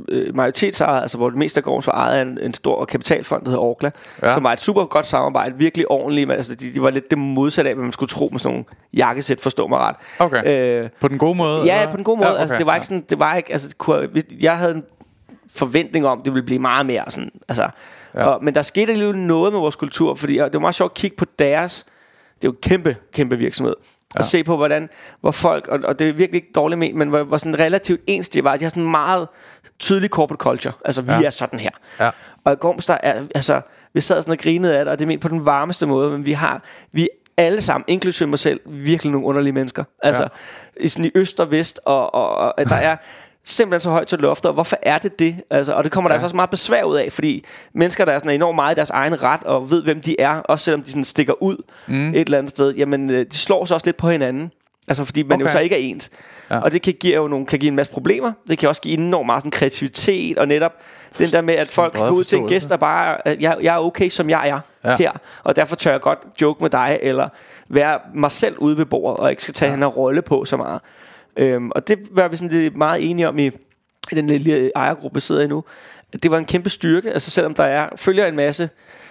øh, majoritetsejet, altså hvor det meste af gården var ejet af en, en stor kapitalfond, der hedder Orkla, Ja. som var et super godt samarbejde, virkelig ordentligt, men altså, de, de var lidt det modsatte af, hvad man skulle tro med sådan nogle jakkesæt, forstå mig ret. Okay. Øh, På den gode måde? Ja, eller? på den gode måde. Ja, Ja, altså, det var ikke sådan, det var ikke, altså, det kunne, jeg havde en forventning om, det ville blive meget mere sådan, altså, ja. og, men der skete alligevel noget med vores kultur, fordi og det var meget sjovt at kigge på deres, det er jo en kæmpe, kæmpe virksomhed, ja. og se på, hvordan, hvor folk, og, og det er virkelig ikke dårligt med, men hvor, hvor sådan relativt ens de var, de har sådan en meget tydelig corporate culture, altså vi Ja. er sådan her. Ja. Og i Gorms, der er, altså, vi sad sådan og grinede af det, og det er ment på den varmeste måde, men vi har, vi alle sammen, inklusive mig selv, virkelig nogle underlige mennesker. Altså, Ja. i, sådan i øst og vest, og, og, og der er simpelthen så højt til loftet, og hvorfor er det det? Altså, og det kommer der Ja. altså også meget besvær ud af, fordi mennesker, der er sådan enormt meget i deres egen ret, og ved, hvem de er, også selvom de sådan stikker ud mm. et eller andet sted, jamen, øh, de slår sig også lidt på hinanden. Altså, fordi man okay. Jo så ikke er ens. Ja. Og det kan give, jo nogle, kan give en masse problemer. Det kan også give enormt meget sådan, kreativitet, og netop den der med, at folk går ud til en gæst, der bare, at jeg, jeg er okay, som jeg er ja. her, og derfor tør jeg godt joke med dig, eller være mig selv ude ved bordet, og ikke skal tage ja. en rolle på så meget. Øhm, og det var vi sådan lidt meget enige om i, i den lille ejergruppe, sidder i nu. Det var en kæmpe styrke, altså selvom der er, følger en masse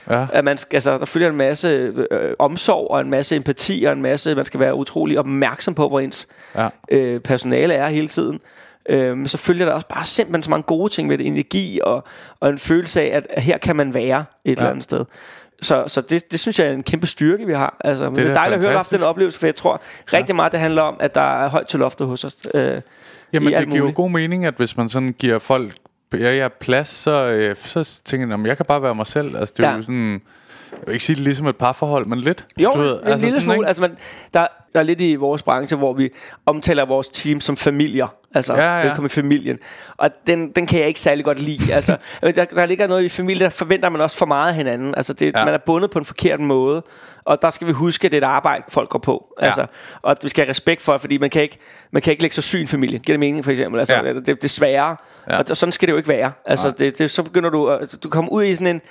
Ja. at man altså, der følger en masse øh, omsorg og en masse empati og en masse, man skal være utrolig opmærksom på, hvor ens Ja. øh, personale er hele tiden. Øh, men så følger der også bare simpelthen så mange gode ting med det, energi og, og en følelse af, at, at her kan man være et ja. eller andet sted. Så, så det, det synes jeg er en kæmpe styrke, vi har. Altså, det, det er dejligt at høre, at den oplevelse, for jeg tror rigtig meget, det handler om, at der er højt til loftet hos os. Øh, Jamen, det giver jo god mening, at hvis man sådan giver folk ja, ja, plads, så, øh, så tænker jeg, "Nå, men jeg kan bare være mig selv. Altså, det er Ja. jo sådan... Jeg vil ikke sige det ligesom et parforhold, men lidt. Jo, du ved, en altså lille smule. Altså, man, der, der er lidt i vores branche, hvor vi omtaler vores team som familier. Altså, ja, ja. velkommen i familien. Og den, den kan jeg ikke særlig godt lide. altså, der, der ligger noget i familie, der forventer man også for meget af hinanden. Altså, det, ja. man er bundet på en forkert måde. Og der skal vi huske, at det er et arbejde, folk går på. Ja. Altså, og vi skal have respekt for, fordi man kan ikke, man kan ikke lægge så syg en familie. Giver det mening, for eksempel? Altså, ja. det, det er sværere. Ja. Og sådan skal det jo ikke være. Altså, det, det, så begynder du, du kommer ud i sådan en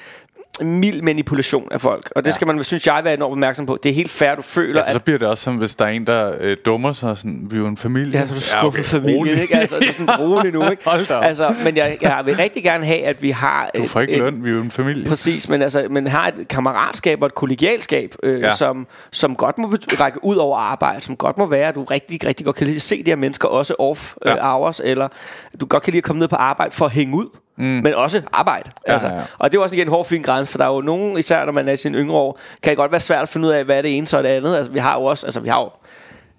mild manipulation af folk. Og det ja. skal man, synes jeg, være enormt opmærksom på. Det er helt fair, du føler, ja, så bliver det også som, hvis der er en, der øh, dummer sig, sådan, vi er jo en familie. Ja, så du skuffer ja, okay, familie, ikke? Altså, det er sådan roligt nu, ikke? Hold da. Altså, men jeg, jeg vil rigtig gerne have, at vi har... Du får ikke et, løn, vi er jo en familie. Præcis, men altså, men har et kammeratskab og et kollegialskab, øh, ja. som, som godt må række ud over arbejde, som godt må være, at du rigtig, rigtig godt kan lide at se de her mennesker også off øh, ja. hours, eller du godt kan lide at komme ned på arbejde for at hænge ud mm. men også arbejde. Ja, altså. ja, ja. Og det er også igen en hård fin grænse, for der er jo nogen, især når man er i sin yngre år, kan det godt være svært at finde ud af, hvad er det ene så er det andet. Altså, vi har jo også, altså vi har jo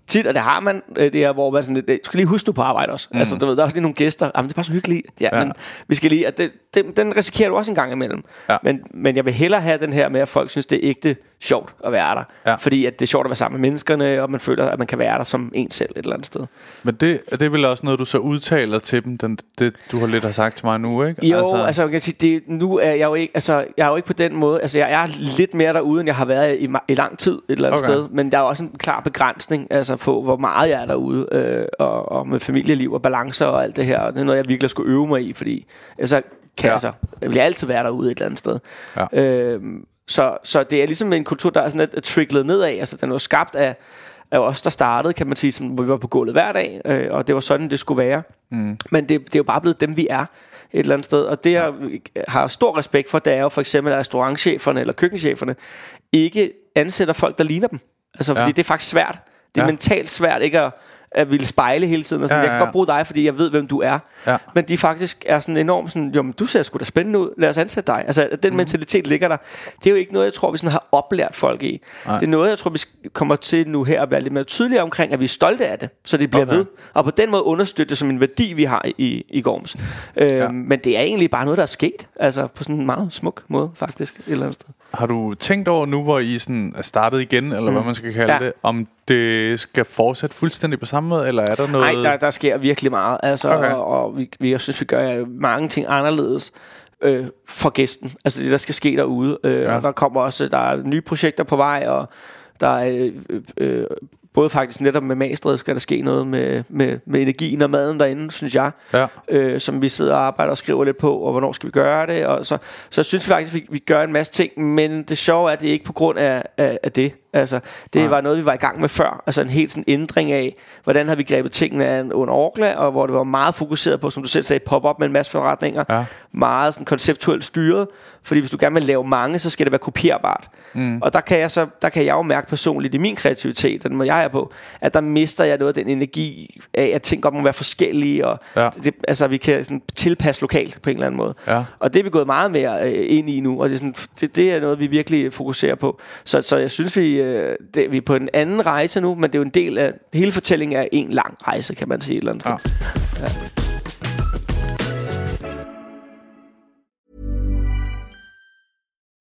tit, og det har man, øh, det her, hvor man sådan, det, skal lige huske, du på arbejde også. Mm. Altså, du ved, der er også lige nogle gæster. Jamen, det er bare så hyggeligt. Ja, ja. men vi skal lige, at det, det, den risikerer du også en gang imellem. Ja. Men, men jeg vil hellere have den her med, at folk synes, det er ægte sjovt at være der. Ja. Fordi at det er sjovt at være sammen med menneskerne, og man føler, at man kan være der som en selv et eller andet sted. Men det, det er vel også noget, du så udtaler til dem, den, det du har lidt har sagt til mig nu, ikke? Jo, altså, altså jeg kan sige, det, nu er jeg jo ikke, altså, jeg er jo ikke på den måde, altså jeg er lidt mere derude, end jeg har været i, i lang tid et eller andet okay. sted. Men der er også en klar begrænsning, altså på, hvor meget jeg er derude, øh, og, og med familieliv og balancer og alt det her. Og det er noget, jeg virkelig skulle øve mig i, fordi altså, kan ja. jeg vil altid være derude et eller andet sted. Ja. Øh, så, så det er ligesom en kultur, der er sådan lidt tricklet nedad. Altså, den var skabt af, af os, der startede, kan man sige, sådan, hvor vi var på gulvet hver dag, øh, og det var sådan, det skulle være. Mm. Men det, det er jo bare blevet dem, vi er et eller andet sted. Og det, jeg har stor respekt for, det er jo for eksempel, at restaurantcheferne eller køkkencheferne ikke ansætter folk, der ligner dem. Altså, fordi ja. det er faktisk svært. Det er ja. mentalt svært ikke at at ville spejle hele tiden. Og sådan, ja, ja, ja. Jeg kan godt bruge dig, fordi jeg ved, hvem du er. Ja. Men de faktisk er sådan enormt sådan, jo, men du ser sgu da spændende ud, lad os ansætte dig. Altså, den mm. mentalitet ligger der. Det er jo ikke noget, jeg tror, vi sådan har oplært folk i. Nej. Det er noget, jeg tror, vi kommer til nu her at være lidt mere tydelige omkring, at vi er stolte af det, så det bliver okay. ved. Og på den måde understøtte det som en værdi, vi har i, i Gorms. Øhm, ja. Men det er egentlig bare noget, der er sket. Altså på sådan en meget smuk måde, faktisk, et eller andet sted. Har du tænkt over nu, hvor I sådan er startet igen, eller mm. hvad man skal kalde ja. det, om det skal fortsætte fuldstændig på samme måde, eller er der noget... Nej, der, der sker virkelig meget, altså, okay. og, og vi, vi, jeg synes, vi gør mange ting anderledes øh, for gæsten, altså det, der skal ske derude. Øh, ja. Og der kommer også, der er nye projekter på vej, og der er øh, øh, både faktisk netop med magstret skal der ske noget med, med, med energien og maden derinde, synes jeg, ja. øh, som vi sidder og arbejder og skriver lidt på, og hvornår skal vi gøre det, og så, så synes vi faktisk, at vi, vi gør en masse ting, men det sjove er, at det er ikke på grund af, af, af det. Altså, det ja. var noget, vi var i gang med før. Altså en helt sådan ændring af, hvordan har vi grebet tingene an under Orkla, og hvor det var meget fokuseret på, som du selv sagde, pop-up med en masse forretninger. Ja. Meget sådan konceptuelt styret. Fordi hvis du gerne vil lave mange, så skal det være kopierbart. Mm. Og der kan, jeg så, der kan jeg jo mærke personligt i min kreativitet, den må jeg er på, at der mister jeg noget af den energi af, at ting godt må være forskellige, og ja. det, altså vi kan sådan tilpasse lokalt på en eller anden måde. Ja. Og det er vi gået meget mere øh, ind i nu, og det er, sådan, det, det er noget, vi virkelig fokuserer på. Så, så jeg synes, vi, øh, det, vi er på en anden rejse nu, men det er jo en del af, hele fortællingen er en lang rejse, kan man sige et eller andet ja. sted. Ja.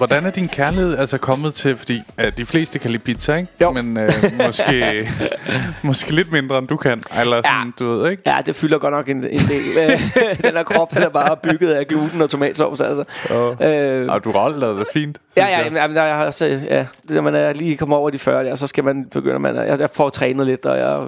Hvordan er din kærlighed altså kommet til, fordi uh, de fleste kan lide pizza, ikke? Jo. Men uh, måske, måske lidt mindre, end du kan. Eller sådan, Ja. du ved, ikke? Ja, det fylder godt nok en, en del. den her krop, den er bare bygget af gluten og tomatsovs, altså. Og, Øh, og du roller det fint. Ja, ja, jamen, jamen, jeg har også, ja, det når man er lige kommer over de 40 der, så skal man begynde, man, jeg, jeg får trænet lidt, og jeg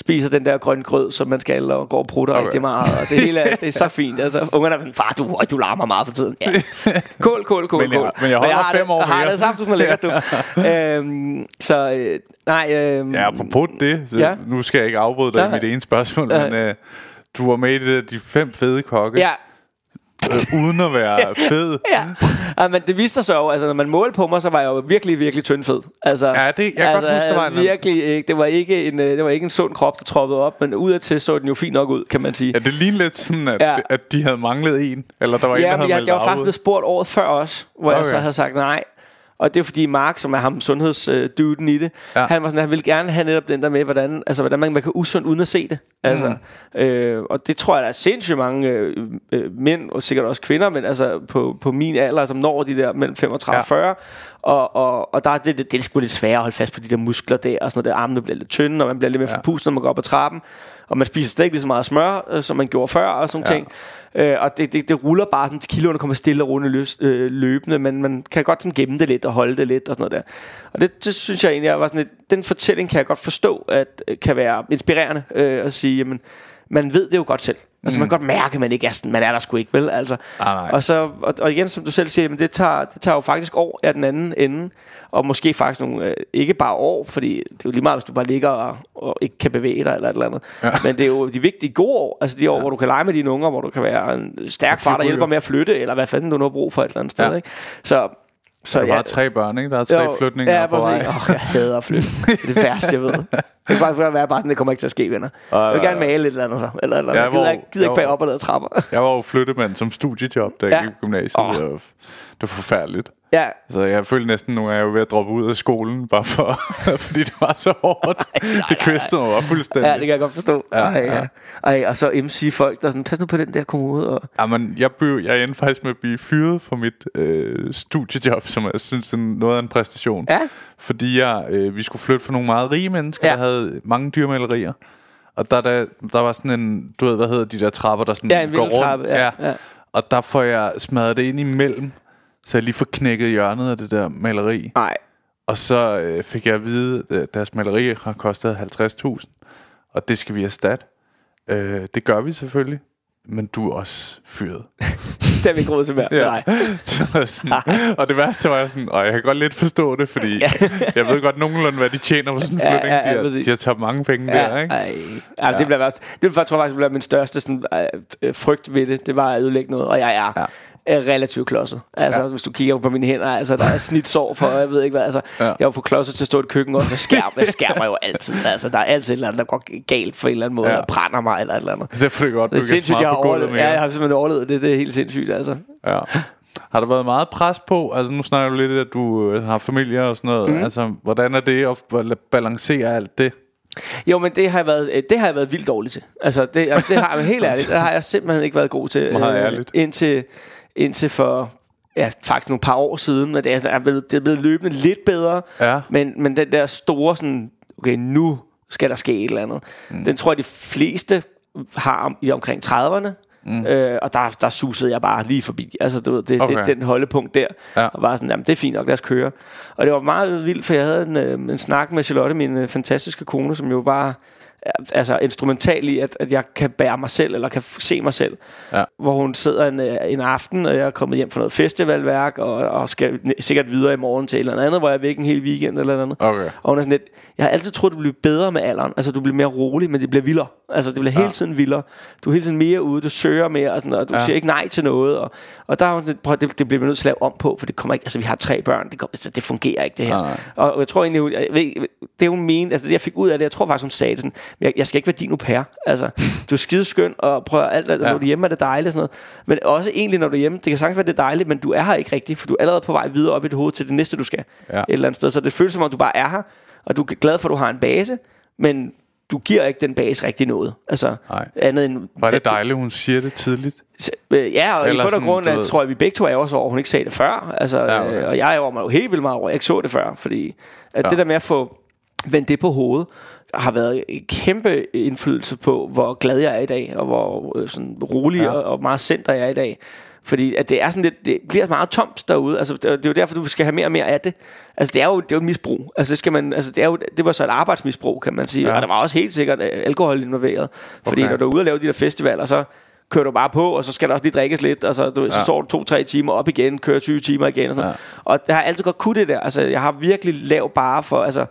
spiser den der grøn grød, som man skal, og går og prutter Okay. rigtig meget, og det hele er, det er så fint. Altså, ungerne er sådan, far, du, du larmer meget for tiden. Ja. Kål, kål, kål, Men kål. men jeg holder har fem det, år Jeg har mere. det saft, du er lækkert, du. øhm, så, øh, nej, øh, Ja, apropos det, så Ja. nu skal jeg ikke afbryde dig i Nej. mit ene spørgsmål, Nej. men uh, du var med i det der, de fem fede kokke, ja, øh, uden at være fed. ja. ja, men det viste sig så altså når man målte på mig, så var jeg jo virkelig, virkelig tyndfed. Altså, Ja, det- jeg kan godt huske, der var en- virkelig, ikke, det var ikke en, øh, det var ikke en sund krop, der troppede op, men udadtil så den jo fint nok ud, kan man sige. Ja, det lignede lidt sådan, at, Ja. at de havde manglet en, eller der var en, der Ja, havde jeg, jeg var faktisk blevet spurgt året før også, hvor okay. jeg så havde sagt nej. Og det er fordi Mark, som er ham sundhedsduden i det, Ja. ja. han var sådan, han ville gerne have netop den der med, hvordan, altså, hvordan man, man kan usund uden at se det. Altså, Mm. øh, og det tror jeg, der er sindssygt mange øh, øh, mænd, og sikkert også kvinder, men altså på, på min alder, som når de der mellem 35 og 40. Og, og, og der er det, det, det er sgu lidt svært at holde fast på de der muskler der, og sådan noget, der armene bliver lidt tynde, og man bliver lidt mere ja. forpustet, når man går op ad trappen. Og man spiser slet ikke lige så meget smør, øh, som man gjorde før, og sådan Ja. ting. Øh, og det, det, det ruller bare sådan, kiloerne kommer stille og roligt løs, øh, løbende, men man kan godt sådan gemme det lidt og holde det lidt og sådan noget der. Og det, det synes jeg egentlig, jeg var sådan lidt, den fortælling kan jeg godt forstå, at øh, kan være inspirerende øh, at sige, jamen, man ved det jo godt selv. Altså man kan godt mærke, at man ikke er sådan, man er der sgu ikke, vel? Altså, Ah, nej. og, så, og, og igen, som du selv siger, men det tager, det tager jo faktisk år af den anden ende, og måske faktisk nogle, øh, ikke bare år, fordi det er jo lige meget, hvis du bare ligger og, og ikke kan bevæge dig eller et eller andet. Ja. Men det er jo de vigtige gode år, altså de år, ja. hvor du kan lege med dine unger, hvor du kan være en stærk far, der hjælper med at flytte, eller hvad fanden du nu har brug for et eller andet sted. Ja. Ikke? Så, så Der var tre børn, ikke? Der er tre jo, flytninger ja, på vej. Oh, jeg hader at flytte. Det er det værste, jeg ved. Det kan bare være bare sådan, det kommer ikke til at ske, venner. Jeg vil gerne male et eller andet så. Eller, eller, Ja, jeg gider, hvor- ikke- gider ikke bage op og ned trapper. Jeg var jo flyttemand som studiejob, da jeg Ja. gik i gymnasiet. Åh. Det, var, det var forfærdeligt. Ja, Så jeg følte næsten nu, at jeg var ved at droppe ud af skolen, bare for, fordi det var så hårdt. det kvistede mig bare fuldstændig. ja, det kan jeg godt forstå. Ja, Ej, ja. ja. Ej, og så MC-folk, der er sådan, pas nu på den der kommode. Og, Jamen, jeg, blev, jeg endte faktisk med at blive fyret fra mit øh, studiejob, som jeg synes er noget af en præstation. Ja. Fordi jeg, øh, vi skulle flytte for nogle meget rige mennesker, ja. Ja. der havde mange dyrmalerier. Og der, der, der var sådan en, du ved, hvad hedder de der trapper, der sådan Ja, en går rundt. vindeltrappe, ja, ja. Og der får jeg smadret det ind imellem, så jeg lige får knækket hjørnet af det der maleri. nej, Og så øh, fik jeg at vide, at deres maleri har kostet 50.000, og det skal vi erstatte. Øh, det gør vi selvfølgelig, men du er også fyret. det har vi ikke råd til mere. Ja. Nej. Så sådan, og det værste var jeg sådan, og jeg kan godt lidt forstå det, fordi jeg ved godt nogenlunde, hvad de tjener på sådan en Ja, flytning. ja, ja, de, har, de har taget mange penge der, ikke? Ej, ej, det bliver værst. Det var, tror jeg faktisk, det bliver min største sådan, øh, øh, frygt ved det. Det var at ødelægge noget, og jeg er Ja. Ja. relativt klodset. Altså, Ja. hvis du kigger på mine hænder, altså, der er snit sår for, jeg ved ikke hvad. Altså, Ja. jeg var for klodset til at stå i et køkken, og jeg skærmer, jeg skærmer jo altid. Altså, der er altid et eller andet, der går galt på en eller anden måde, Ja. og brænder mig eller et eller andet. Derfor er det godt, Det er sindssygt, jeg har overlevet. Ja, jeg har simpelthen overlevet det. Det er helt sindssygt, altså. Ja. Har der været meget pres på? Altså nu snakker du lidt, at du øh, har familie og sådan noget. Mm. Altså, hvordan er det at balancere alt det? Jo, men det har jeg været, øh, det har jeg været vildt dårlig til. Altså, det, det har jeg helt ærligt, det har jeg simpelthen ikke været god til. Meget øh, ærligt. Indtil, indtil for, ja, faktisk nogle par år siden, men det er, er blevet, det er blevet løbende lidt bedre. Ja. Men, men den der store sådan, okay, nu skal der ske et eller andet. Mm. Den tror jeg, de fleste har i omkring 30'erne. Mm. Øh, og der, der susede jeg bare lige forbi. Altså, du ved, det, okay. Det, den holdepunkt der. Ja. Og bare sådan, jamen, det er fint nok, lad os køre. Og det var meget vildt, for jeg havde en, øh, en snak med Charlotte, min øh, fantastiske kone, som jo bare altså instrumental i, at, at jeg kan bære mig selv, eller kan se mig selv. Ja. Hvor hun sidder en, øh, en aften, og jeg er kommet hjem fra noget festivalværk, og, og skal sikkert videre i morgen til et eller andet, hvor jeg er væk en hel weekend eller andet. Okay. Og hun er sådan lidt, jeg har altid troet, du bliver bedre med alderen. Altså, du bliver mere rolig, men det bliver vildere. Altså, det bliver hele tiden vildere. Du er hele tiden mere ude, du søger mere, og, sådan, og du Ja. ja. siger ikke nej til noget. Og, og der er hun sådan lidt, prøv, det, det bliver vi nødt til at lave om på, for det kommer ikke, altså, vi har tre børn, det, går, altså, det fungerer ikke, det her. Nej. Og jeg tror egentlig, jeg ved, det hun mente, altså det jeg fik ud af det, jeg tror faktisk, hun sagde det sådan, jeg, jeg skal ikke være din au pair. Altså, du er skideskøn, og prøv alt, alt Ja. når du er hjemme, er det dejligt og sådan noget. Men også egentlig, når du er hjemme, det kan sagtens være, det er dejligt, men du er her ikke rigtigt, for du er allerede på vej videre op i dit hoved til det næste, du skal. Ja. Et eller andet sted. Så det føles som om, du bare er her, og du er glad for, at du har en base, men du giver ikke den base rigtig noget. Altså, Nej. andet end... Var det dejligt, hun siger det tidligt? Øh, Ja, og Eller i bund og grund, at, tror jeg, vi begge to er også over, hun ikke sagde det før. Altså, Ja, ja, okay. Og jeg var mig jo helt vildt meget over, jeg ikke så det før. Fordi at ja. det der med at få vendt det på hovedet, har været en kæmpe indflydelse på, hvor glad jeg er i dag, og hvor øh, sådan rolig Ja. og, og meget center jeg er i dag. Fordi at det er sådan lidt, det bliver meget tomt derude. Altså, det, er jo derfor, du skal have mere og mere af det. Altså, det er jo, det er jo et misbrug. Altså, det, skal man, altså, det, er jo, det var så et arbejdsmisbrug, kan man sige. Ja. Og der var også helt sikkert øh, alkohol involveret. Fordi Okay. når du er ude og lave de der festivaler, så kører du bare på, og så skal der også lige drikkes lidt, og så, du, ja. så sover du to-tre timer op igen, kører 20 timer igen. Og, sådan. Ja. og jeg har altid godt kunne det der. Altså, jeg har virkelig lav bare for, altså,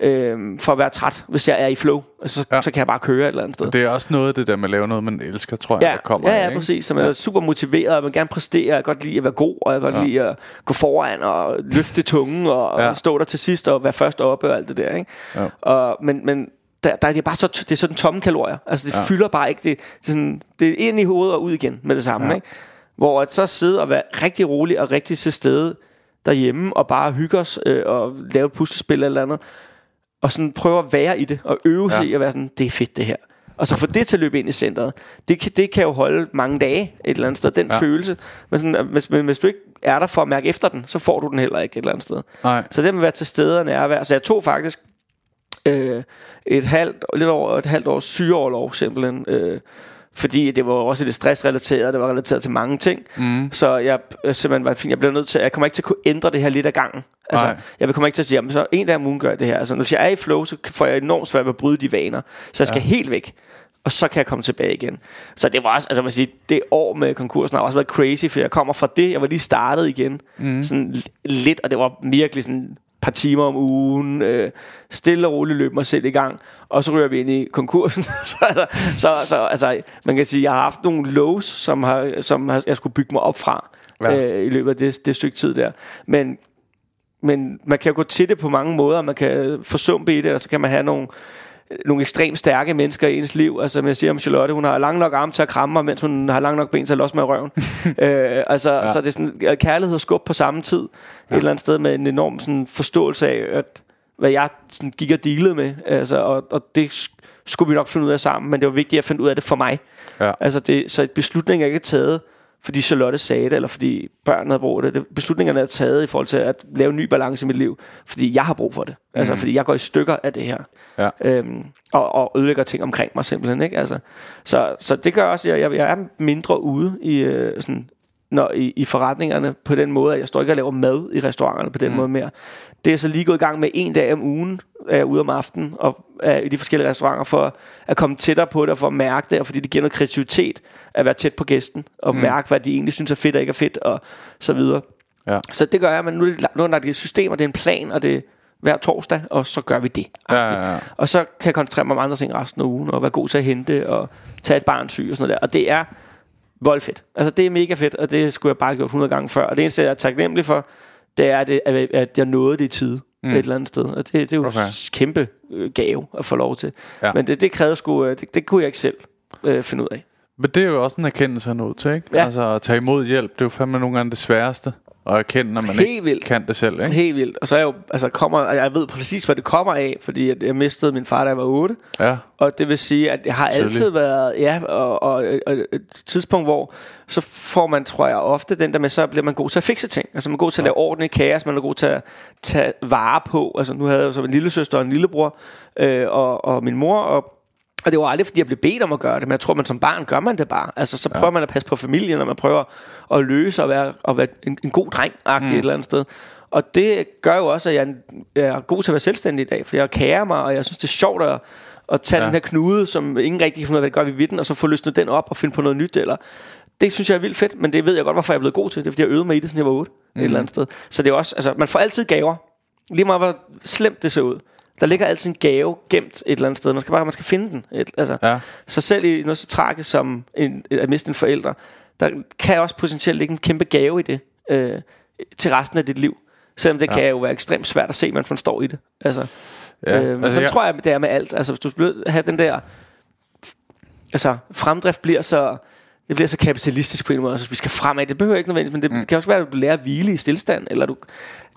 øhm, for at være træt, hvis jeg er i flow. Altså, så, Ja. ja. så kan jeg bare køre et eller andet sted. Det er også noget af det der med at lave noget, man elsker, tror jeg, Ja, der kommer ja, af, ja, ikke? præcis. Så man er super motiveret, og man gerne præstere, jeg godt lide at være god, og jeg godt Ja. ja. lide at gå foran og løfte tungen, og Ja. ja. stå der til sidst og være først oppe og alt det der. Ikke? Ja. Og, men, men der, der er det bare så, det er sådan tomme kalorier. Altså det Ja. ja. fylder bare ikke. Det, det, er sådan, det er ind i hovedet og ud igen med det samme. Ja. Ja. Ikke? Hvor at så sidde og være rigtig rolig og rigtig til stede derhjemme og bare hygge os øh, og lave et puslespil eller andet. Og sådan prøve at være i det og øve Ja. sig i at være sådan, det er fedt det her. Og så få det til at løbe ind i centret. Det kan, det kan jo holde mange dage et eller andet sted, den Ja. følelse. Men, sådan, hvis, men hvis du ikke er der for at mærke efter den, så får du den heller ikke et eller andet sted. Nej. Så det med at være til stede og nærvær. Så jeg tog faktisk øh, et halvt, lidt over et halvt års sygeoverlov simpelthen. Øh, fordi det var også lidt stressrelateret, det var relateret til mange ting. Mm. Så jeg øh, simpelthen var fint, jeg blev nødt til, jeg kommer ikke til at kunne ændre det her lidt ad gangen. Altså, Nej. jeg kommer ikke til at sige, jamen, så en dag om ugen gør jeg det her. Altså, hvis jeg er i flow, så får jeg enormt svært ved at bryde de vaner. Så jeg skal ja. helt væk. Og så kan jeg komme tilbage igen. Så det var også, altså man siger, det år med konkursen har også været crazy, for jeg kommer fra det, jeg var lige startet igen. Mm. Sådan li- lidt, og det var virkelig sådan par timer om ugen, øh, stille og roligt løb mig selv i gang, og så ryger vi ind i konkursen. så, altså, så, så altså, man kan sige, jeg har haft nogle lows, som, har, som har, jeg skulle bygge mig op fra Ja. øh, i løbet af det, det stykke tid der. Men men man kan jo gå til det på mange måder. Man kan forsumpe i det, eller så kan man have nogle, nogle ekstremt stærke mennesker i ens liv. Altså, jeg siger om Charlotte, hun har lang nok arm til at kramme mig, mens hun har lang nok ben til at losse mig i røven. øh, altså, ja. så det er sådan øh, kærlighed og skub på samme tid. Ja. Et eller andet sted med en enorm sådan, forståelse af, at, hvad jeg sådan, gik og dealede med. Altså, og, og det sk- skulle vi nok finde ud af sammen, men det var vigtigt at finde ud af det for mig. Ja. Altså det, så et beslutning er ikke taget, fordi Charlotte sagde det, eller fordi børnene havde brug for det. det. Beslutningerne er taget i forhold til at lave en ny balance i mit liv, fordi jeg har brug for det. Altså fordi jeg går i stykker af det her. Ja. Øhm, og, og ødelægger ting omkring mig simpelthen. Ikke? Altså, så, så det gør også, at jeg, jeg er mindre ude i, øh, sådan, når, i, i forretningerne på den måde, at jeg står ikke og laver mad i restauranterne på den mm. måde mere. Det er så lige gået i gang med en dag om ugen, er jeg ude om aftenen og er i de forskellige restauranter for at komme tættere på det og for at mærke det, og fordi det giver noget kreativitet at være tæt på gæsten og mm. mærke, hvad de egentlig synes er fedt og ikke er fedt og så videre. Ja. Så det gør jeg, men nu er det, nu er det et system, og det er en plan, og det er hver torsdag, og så gør vi det. Ja, ja, ja. Og så kan jeg koncentrere mig om andre ting resten af ugen, og være god til at hente, og tage et barn syg og sådan noget der. Og det er voldfedt. Altså det er mega fedt, og det skulle jeg bare have gjort 100 gange før. Og det eneste, jeg er taknemmelig for, det er, at, at- jeg nåede det i tide mm. et eller andet sted. Og det, det er jo Okay. okay. kæmpe øh, gave at få lov til. Ja. Ja. Men det, det krævede sgu, øh, det, det kunne jeg ikke selv øh, finde ud af. Men det er jo også en erkendelse af noget til, ikke? Ja. Altså at tage imod hjælp, det er jo fandme nogle gange det sværeste. At erkende, når man Helt ikke vildt. kan det selv, ikke? Helt vildt. Og så er jeg jo, altså kommer, jeg ved præcis, hvad det kommer af, fordi at jeg mistede min far, da jeg var 8. Ja. Og det vil sige, at det har Tidligt. altid været, ja, og, og, og et tidspunkt, hvor så får man, tror jeg, ofte den der med, så bliver man god til at fikse ting. Altså man er god til at lave orden i kaos, man er god til at tage vare på. Altså nu havde jeg så en lille søster og en lillebror, øh, og, og min mor, og og det var aldrig, fordi jeg blev bedt om at gøre det, men jeg tror, man som barn gør man det bare. Altså, så prøver ja. man at passe på familien, og man prøver at løse og være, og være en, en god dreng mm. et eller andet sted. Og det gør jo også, at jeg er god til at være selvstændig i dag, for jeg kærer mig, og jeg synes, det er sjovt at, at tage Ja. den her knude, som ingen rigtig kan finde ud af, hvad gør vi ved den, og så få løsnet den op og finde på noget nyt. Eller, det synes jeg er vildt fedt, men det ved jeg godt, hvorfor jeg er blevet god til. Det er, fordi jeg øvede mig i det, siden jeg var 8, mm. et eller andet sted. Så det er også, altså, man får altid gaver. Lige meget, hvor slemt det ser ud. Der ligger altid en gave gemt et eller andet sted. Man skal bare man skal finde den. Et, altså, Ja. Så selv i noget så tragisk som en, at miste en forælder, der kan også potentielt ligge en kæmpe gave i det øh, til resten af dit liv. Selvom det ja. kan jo være ekstremt svært at se, man står i det. Altså, Ja. øh, men altså, så jeg, tror jeg, det er med alt. Altså, hvis du bliver have den der... Altså, fremdrift bliver så... Det bliver så kapitalistisk på en måde. Altså, vi skal fremad. Det behøver ikke nødvendigvis, men det mm. kan også være, at du lærer at hvile i stillstand, eller du...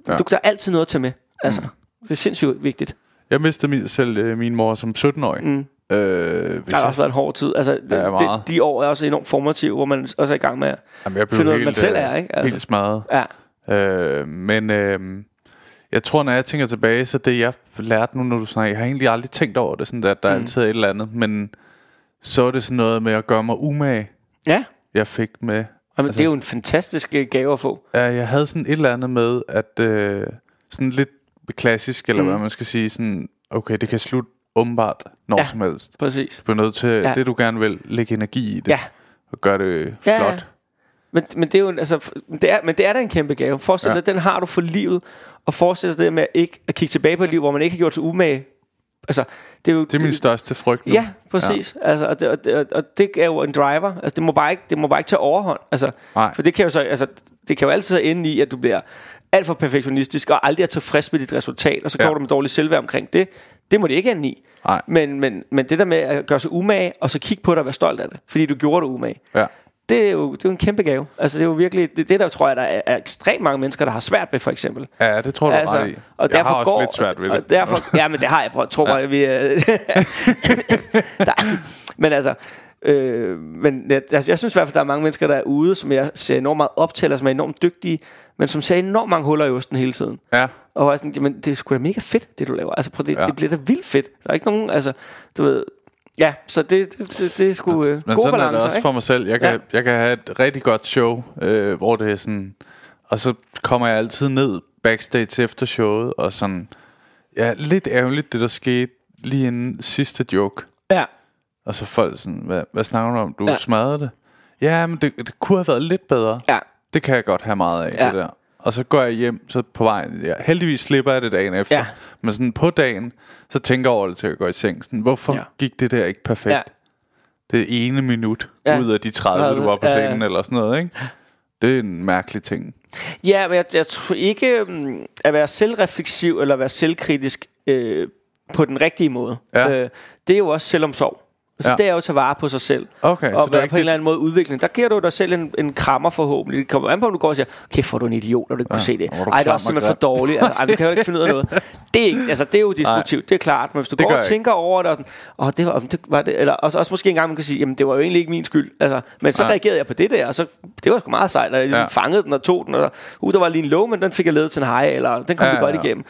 Ja. Du, der er altid noget at tage med. Altså, mm. det er sindssygt vigtigt. Jeg mistede min, selv øh, min mor som 17-årig. Mm. Øh, hvis Der har også været en hård tid. Altså, det, Ja, det, de år er også enormt formative, hvor man også er i gang med at jamen, jeg blev finde ud af, helt, man selv øh, er, ikke? Altså. Helt smadret. Ja, Øh, men øh, jeg tror, når jeg tænker tilbage, så det jeg lærte nu, når du snakker, jeg har egentlig aldrig tænkt over det, sådan at der mm. altid er et eller andet, men så er det sådan noget med at gøre mig umage, ja. jeg fik med. Jamen, altså, det er jo en fantastisk øh, gave at få. Ja, jeg havde sådan et eller andet med, at øh, sådan lidt klassisk, eller mm. hvad man skal sige, sådan, okay, det kan slutte åbenbart når Ja. som helst. Præcis. Du er nødt til, Ja. det du gerne vil, lægge energi i det, Ja. og gøre det Ja, ja. flot. Men, men det er jo altså, det er, men det er da en kæmpe gave. Forestil dig, Ja. den har du for livet. Og forestil dig det med at, ikke, at kigge tilbage på et liv, hvor man ikke har gjort sig umage. Altså, det er jo... Det er min største frygt nu. Ja, præcis. Ja. Altså, og, det, og, det, og det er jo en driver. Altså, det må bare ikke, det må bare ikke tage overhånd. Altså, Nej. For det kan jo så, altså, det kan jo altid ende i, at du bliver alt for perfektionistisk og aldrig er tilfreds med dit resultat, og så Ja. kommer du med dårlig selvværd omkring det. Det må det ikke ende i. Nej. Men, men, men det der med at gøre sig umage, og så kigge på det og være stolt af det, fordi du gjorde det umage, Ja. det er jo, det er jo en kæmpe gave. Altså, det er jo virkelig, det, det der tror jeg, der er, er ekstremt mange mennesker, der har svært ved, for eksempel. ja, det tror du altså, ret i. og jeg derfor har også går, lidt svært ved og det. Derfor, ja, men det har jeg. Prøv, tro mig, vi, øh, der, men altså, øh, men jeg, altså, jeg synes i hvert fald, der er mange mennesker, der er ude, som jeg ser enormt meget op til, eller som er enormt dygtige, men som ser enormt mange huller i osten hele tiden. Ja. Og jeg er sådan, jamen, det er sgu da mega fedt, det du laver. Altså, prøv, det, ja. Det bliver da vildt fedt. Der er ikke nogen, altså, du ved... Ja, så det, det, det, det er sgu øh, Men gode sådan er balancer, det også ikke? for mig selv. Jeg kan, ja. jeg kan have et rigtig godt show, øh, hvor det er sådan... Og så kommer jeg altid ned backstage efter showet, og sådan... Ja, lidt ærgerligt, det der skete lige inden sidste joke. Ja, Og så folk sådan, hvad, hvad snakker du om? Du Ja. ja. smadrede det. Ja, men det, det kunne have været lidt bedre. ja, Det kan jeg godt have meget af, Ja. ja. det der. Og så går jeg hjem, så på vejen... Ja, heldigvis slipper jeg det dagen efter. Ja. Men sådan på dagen, så tænker jeg over det til at gå i seng. Sådan, hvorfor Ja. ja. gik det der ikke perfekt? Ja. Ja. Det ene minut Ja. ja. ud af de 30, 30, du var på ja, ja. scenen, eller sådan noget, ikke? Det er en mærkelig ting. Ja, men jeg, jeg tror ikke um, at være selvrefleksiv eller være selvkritisk øh, på den rigtige måde. Ja. Øh, det er jo også selvomsorg. Altså, Ja. det er jo at tage vare på sig selv. Okay, så og er være på en eller anden måde udvikling. Der giver du dig selv en, en krammer forhåbentlig. Det kommer an på, om du går og siger, okay, får du en idiot, og du ikke kunne se det. hvor Ej, det er også og simpelthen for dårligt. Altså, ej, du kan jo ikke finde ud af noget. Det er, ikke, altså, det er jo destruktivt, det er klart. Men hvis du Det går og jeg ikke. tænker over det, og, sådan, åh, det var, det var det, eller også, også måske engang, man kan sige, jamen det var jo egentlig ikke min skyld. Altså, men så Nej. reagerede jeg på det der, og så, det var sgu meget sejt, og jeg Ja. fangede den og tog den, og der, uh, der var lige en låg, men den fik jeg lavet til en hej, eller den kom Ja, vi godt ja, ja. igennem.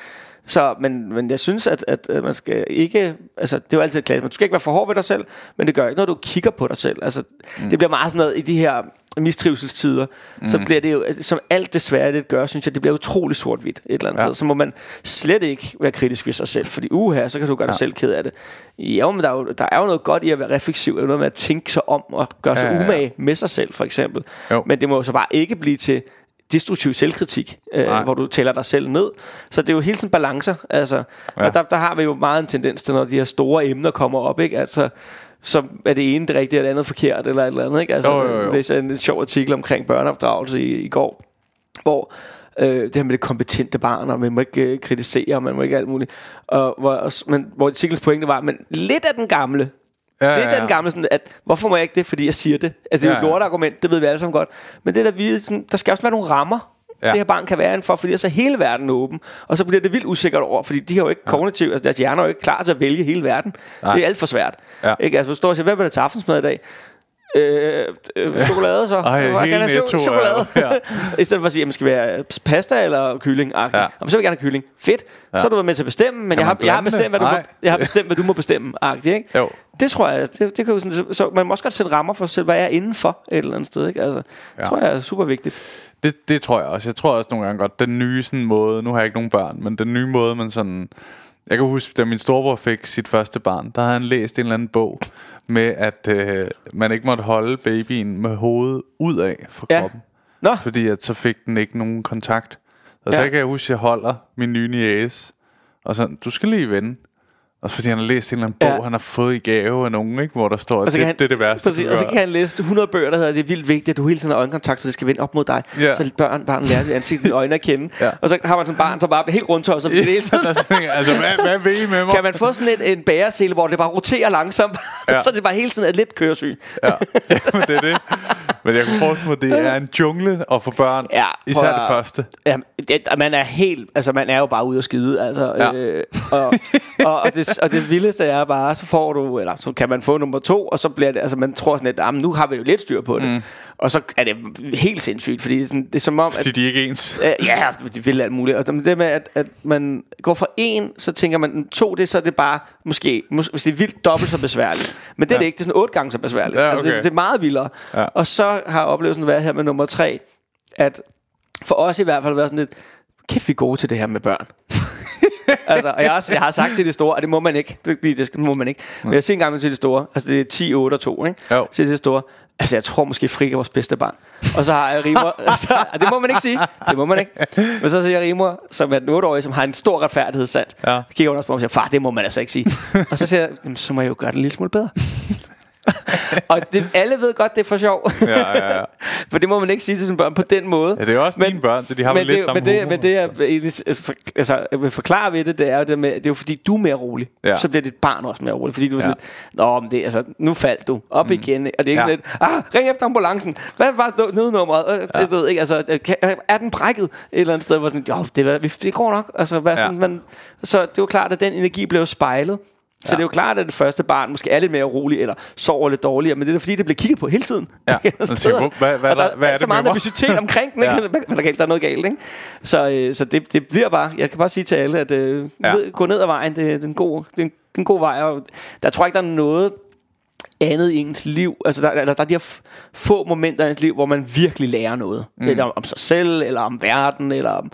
Så, men, men jeg synes, at, at, at man skal ikke... Altså, det er jo altid klasse. Man skal ikke være for hård ved dig selv, men det gør ikke, når du kigger på dig selv. Altså, mm. Det bliver meget sådan noget i de her mistrivselstider. Mm. Så bliver det jo, som alt desværre det gør, synes jeg, det bliver utrolig sort-hvidt et eller andet Ja. sted. Så må man slet ikke være kritisk ved sig selv, fordi uha, så kan du gøre dig selv ked af det. Jo, men der er jo, der er jo noget godt i at være refleksiv, noget med at tænke sig om og gøre sig Ja, ja, ja. umage med sig selv, for eksempel. Jo. Men det må jo så bare ikke blive til destruktiv selvkritik, øh, Nej. hvor du tæller dig selv ned. Så det er jo hele tiden balancer. Altså, ja. Og der, der har vi jo meget en tendens til, når de her store emner kommer op, ikke? Altså, så er det ene det rigtige, og det andet forkert, eller et eller andet. Ikke? Altså, Jo, jo, jo. Jeg læste en, en sjov artikel omkring børneopdragelse i, i går, hvor øh, det her med det kompetente barn, og man må ikke øh, kritisere, og man må ikke alt muligt. Og, hvor, men, hvor artiklens pointe var, men lidt af den gamle, Ja, Lidt af den gamle sådan, at hvorfor må jeg ikke det, fordi jeg siger det? Altså, det er jo Ja, et ja. lortargument, det ved vi alle sammen godt. Men det der, vi, sådan, der skal også være nogle rammer, ja. Ja. det her barn kan være indenfor, fordi så er hele verden åben. Og så bliver det vildt usikkert over, fordi de har jo ikke ja. kognitiv, altså deres hjerner er jo ikke klar til at vælge hele verden. Nej. Det er alt for svært. Ja. Ikke? Altså, du står og siger, hvad vil du til aftensmad i dag? Øh, øh, chokolade så. Ej, Jeg vil gerne have Netto chokolade. ja. I stedet for at sige, jamen, skal vi have pasta eller kylling? Ja. Ja. Jamen, så vil jeg gerne have kylling. Fedt. Ja. Så har du været med til at bestemme, men jeg har, jeg har bestemt, hvad du må, jeg har bestemt, hvad du må bestemme. Agtigt, ikke? Jo. Det tror jeg, det, det kan jo sådan, så, man må også godt sætte rammer for sig selv, hvad jeg er indenfor et eller andet sted. Ikke? Altså. Ja. Det tror jeg er super vigtigt. Det, det tror jeg også. Jeg tror også nogle gange godt, den nye sådan måde, nu har jeg ikke nogen børn, men den nye måde, man sådan... Jeg kan huske, da min storebror fik sit første barn, der havde han læst en eller anden bog med, at øh, man ikke måtte holde babyen med hovedet ud af fra Ja. kroppen. Nå, Fordi at så fik den ikke nogen kontakt. Og Ja. så kan jeg huske, at jeg holder min nye niæse, og så, du skal lige vende. Også fordi han har læst en eller anden bog, Ja. han har fået i gave af nogen, ikke? hvor der står, at og så det, han, det er det værste, præcis, og så kan han læse 100 bøger, der hedder, det er vildt vigtigt, at du hele tiden har øjenkontakt, så det skal vende op mod dig. Ja. Så børn, barn lærer dit ansigt, dine øjne at kende. Ja. Og så har man sådan barn, som bare bliver helt rundt tosset, fordi det hele tiden Der altså, hvad, hvad vil I med mig? kan man få sådan en, en bæresele, hvor det bare roterer langsomt, ja. Så er det bare hele tiden et lidt køresyg. Ja, Jamen, det er det. Men jeg kunne forestille mig, at det er en jungle at få børn. Ja, især prøv det at- første. Ja, det, man er helt, altså man er jo bare ude at skide, altså, Ja. øh, og, og, og, det, og det vildeste er bare, så får du, eller så kan man få nummer to, og så bliver det, altså man tror sådan lidt, ah, nu har vi jo lidt styr på det, mm. Og så er det helt sindssygt, fordi det er, sådan, det er som om, Fordi at, de er ikke ens. Øh, ja, de vil alt muligt. Og det med, at, at man går fra en, så tænker man, to, det er så er det bare, måske, mås- hvis det er vildt, dobbelt så besværligt. Men det er Ja. det ikke, det er sådan otte gange så besværligt. Ja, altså, det, okay. det er meget vildere. Ja. Og så har oplevelsen været her med nummer tre, at for os i hvert fald været sådan lidt, kæft vi er gode til det her med børn. altså, og jeg, også, jeg har sagt til det store, og det må man ikke, det, det, det må man ikke. Men jeg siger engang til det store, altså det er 10, 8 og 2, ikke? Jo. Til det store, altså jeg tror måske Frik er vores bedste barn. Og så har jeg Rimer, så, og det må man ikke sige, det må man ikke. Men så siger jeg Rimer, som er den 8-årige, som har en stor retfærdighedssand. Ja. Kigger hun også på mig og siger, far, det må man altså ikke sige. og så siger jeg, "Jamen, så må jeg jo gøre det en lille smule bedre. og det, alle ved godt, det er for sjov. Ja, ja, ja. For det må man ikke sige til sine børn på den måde. Ja, det er jo også dine børn, så de har men lidt det, samme men det, humor. men det, jeg altså, altså, jeg vil forklare ved det, det er jo det med, det er jo fordi, du er mere rolig. Ja. Ja. Så bliver dit barn også mere rolig. Fordi du er Ja. sådan lidt, Nå, men det, altså, nu faldt du op mm. igen. Og det er ikke Ja. ja. sådan lidt, ah, ring efter ambulancen. Hvad var nø- nødnummeret? Øh, Det, du ved, ikke, altså, øh, kan- er den brækket et eller andet sted? Hvor sådan, jo, det, det går nok. Altså, hvad, Ja. sådan, man, så det jo klart, at den energi blev spejlet. Så Ja. det er jo klart, at det første barn måske er lidt mere rolig, eller sover lidt dårligere, men det er fordi, det bliver kigget på hele tiden. Ja. Man tænker, hvad- hvad er Og der- hvad er så det meget nervøsitet omkring den, ikke? Ja. Hvad, hvad er der galt? Der er noget galt, ikke? Så, øh, så det, det bliver bare, jeg kan bare sige til alle, at øh, Ja. ja. gå ned ad vejen, det, det, er en god, det er en, en god vej, og der tror jeg ikke, der er noget andet i ens liv. Altså, der, der, der er de her få momenter i ens liv, hvor man virkelig lærer noget. Mm. Eller om, om sig selv, eller om verden, eller om...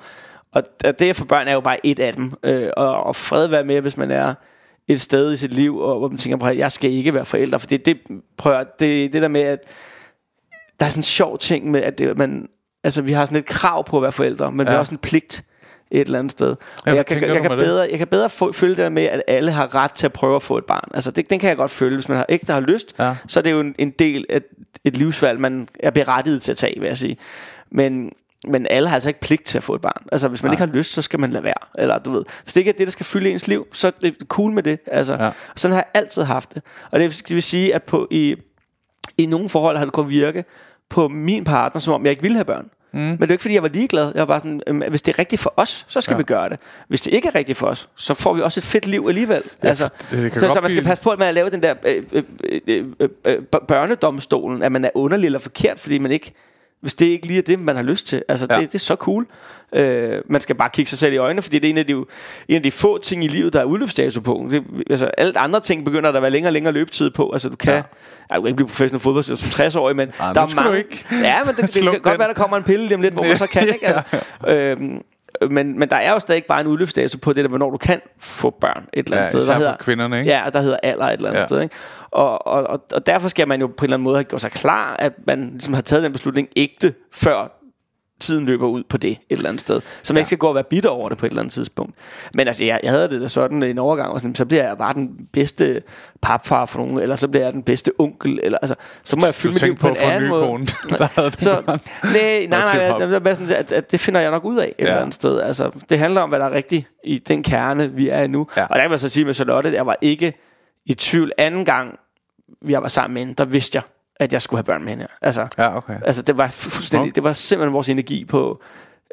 Og og det for børn er jo bare et af dem. Øh, og, og fred være med, hvis man er et sted i sit liv, og hvor man tænker, prøv, at jeg skal ikke være forælder. For det, det, prøv, at- det, det der med, at der er sådan en sjov ting med, at det, man, altså, vi har sådan et krav på at være forældre, men ja. vi har også en pligt et eller andet sted. Og jeg, kan, jeg, du kan bedre, jeg kan bedre følge det der med, at alle har ret til at prøve at få et barn. Altså, det, den kan jeg godt føle. Hvis man har, ikke der har lyst, Ja. så er det jo en, en del af et livsvalg, man er berettiget til at tage, vil jeg sige. Men, men alle har altså ikke pligt til at få et barn. Altså, hvis man Nej. ikke har lyst, så skal man lade være. Eller, du ved, hvis det ikke er det, der skal fylde ens liv, så er det cool med det. Altså, Ja. Sådan har jeg altid haft det. Og det vil sige, at på, i, i nogle forhold har det kunnet virke på min partner, som om jeg ikke ville have børn. Mm. Men det er ikke, fordi jeg var ligeglad. Jeg var bare sådan, øhm, hvis det er rigtigt for os, så skal Ja. vi gøre det. Hvis det ikke er rigtigt for os, så får vi også et fedt liv alligevel. Ja, altså, det så, så man skal passe på med at lave den der øh, øh, øh, øh, børnedomstolen, at man er underlig eller forkert, fordi man ikke hvis det ikke lige er det, man har lyst til. Altså, Ja. ja. det, det er så cool. Øh, man skal bare kigge sig selv i øjnene, fordi det er en af de, en af de få ting i livet, der er udløbsdato på. Det, altså, alt andre ting begynder der at være længere og længere løbetid på. Altså, du kan, ja. Ej, du kan ikke blive professionel fodboldspiller som 60-årig, men Ej, der er mange... ikke Ja, men det, det kan godt være, der kommer en pille lige om lidt, hvor man så kan, ikke? Altså, øhm, men, men der er jo stadig bare en udløbsdato på det der, hvornår du kan få børn et eller andet Ja, sted. Der for hedder, kvinderne, ikke? Ja, der hedder alder et eller andet ja. sted. Ikke? Og, og, og, og derfor skal man jo på en eller anden måde have gjort sig klar, at man ligesom har taget den beslutning ægte, før tiden løber ud på det et eller andet sted. Så man ja. ikke skal gå og være bitter over det på et eller andet tidspunkt. Men altså, jeg, jeg havde det da sådan en overgang, og sådan, så bliver jeg bare den bedste papfar for nogen, eller så bliver jeg den bedste onkel, eller altså, så må jeg fylde mit liv på, på en anden måde. kone, der havde du så, nej, nej, nej, nej, nej sådan, at, at det finder jeg nok ud af et Ja. eller andet sted. Altså, det handler om, hvad der er rigtigt i den kerne, vi er i nu. Ja. Og der kan jeg så sige med Charlotte, at jeg var ikke i tvivl anden gang, jeg var sammen med hende, der vidste jeg, at jeg skulle have børn med hende. Altså, Ja, okay. Altså, det var fuldstændig, det var simpelthen vores energi på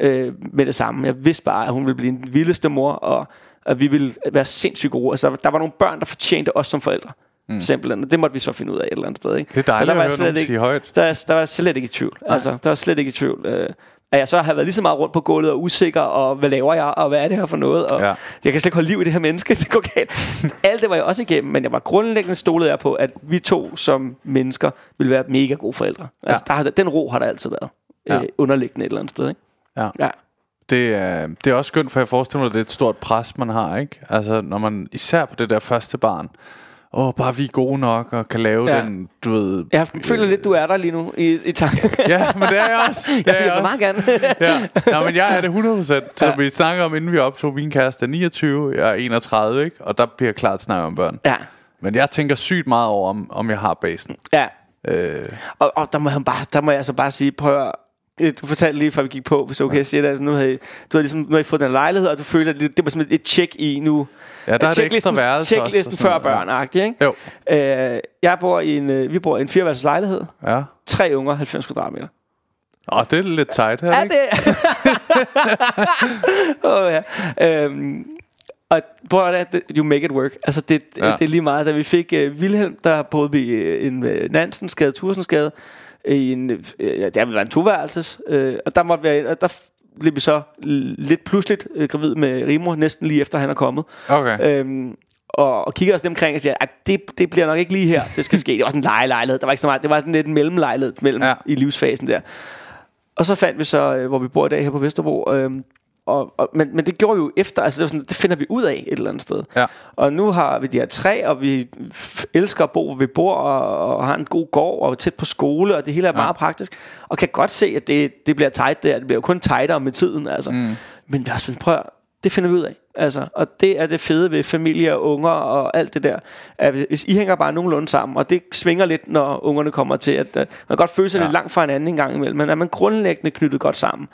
øh, med det samme. Jeg vidste bare, at hun ville blive den vildeste mor, og at vi ville være sindssygt gode. Altså, der, der var nogle børn, der fortjente os som forældre. Mm. Simpelthen. Og det måtte vi så finde ud af et eller andet sted. Ikke? Det er dejligt Så der var at høre nogen ikke, sige højt. Der, der var jeg slet ikke i tvivl. Altså, der var slet ikke i tvivl. Øh, at jeg så har været lige så meget rundt på gulvet og usikker, og hvad laver jeg, og hvad er det her for noget, og Ja. jeg kan slet ikke holde liv i det her menneske, det går galt. Alt det var jeg også igennem, men jeg var grundlæggende stolet jeg på, at vi to som mennesker ville være mega gode forældre. Altså, Ja. der har, den ro har der altid været. Ja. Ja. Øh, underliggende et eller andet sted, ikke? Ja. Ja. Det er, det er også skønt, for jeg forestiller mig, at det er et stort pres, man har, ikke? Altså, når man, især på det der første barn, åh, bare vi er gode nok, og kan lave ja. Den, du ved... Jeg føler lidt, du er der lige nu i, i tanken. Ja, men det er jeg også. Det jeg er jeg meget også. gerne. Ja. Nå, men jeg er det 100%. Som Ja. vi snakker om, inden vi optog, min kæreste er 29, jeg er 31, ikke? Og der bliver klart snakke om børn. ja, Men jeg tænker sygt meget over, om, om jeg har basen. ja. Øh, Og, og der, må jeg bare, der må jeg altså bare sige, prøv at, øh, du fortalte lige, før vi gik på, hvis det er okay at sige det, at nu havde, du havde ligesom, nu havde I fået den lejlighed, og du følte, at det, det var sådan et tjek i nu. Ja, der er et ekstra værelse også, Checklisten og sådan før børn, ja. ikke? Jo. Øh, jeg bor i en, øh, vi bor i en fireværelses lejlighed. Ja. Tre unger, 90 kvadratmeter. Åh, det er lidt tight her, Ja, ikke? det oh, ja. Øhm, og prøv at det, you make it work. Altså det, Ja. ja. det er lige meget, da vi fik uh, Wilhelm, der boede vi i en uh, Nansensgade, Tursensgade, i en, uh, ja, der ville være en toværelses, uh, og der måtte være, og der blev vi så lidt pludseligt uh, gravid med Rimo, næsten lige efter han er kommet. Okay. Øhm, og, og kigger os dem omkring og siger, at det, det bliver nok ikke lige her, det skal ske. Det var sådan en lejelejlighed. Der var ikke så meget. Det var sådan lidt en mellemlejlighed mellem Ja. i livsfasen der. Og så fandt vi så, øh, hvor vi bor i dag her på Vesterbro. Øhm, og, og, men, men det gjorde vi jo efter, altså det, var sådan, det finder vi ud af et eller andet sted. Ja. Og nu har vi de her tre, og vi elsker at bo, hvor vi bor, og, og har en god gård, og er tæt på skole, og det hele er ja. meget praktisk. Og kan godt se, at det, det bliver tight der. Det bliver jo kun tightere med tiden, altså. Mm. Men er også sådan, prøv at- det finder vi ud af. Altså, og det er det fede ved familie og unger og alt det der. At hvis I hænger bare nogenlunde sammen, og det svinger lidt, når ungerne kommer til, at uh, man kan godt føle sig ja. lidt langt fra hinanden en gang imellem, men er man grundlæggende knyttet godt sammen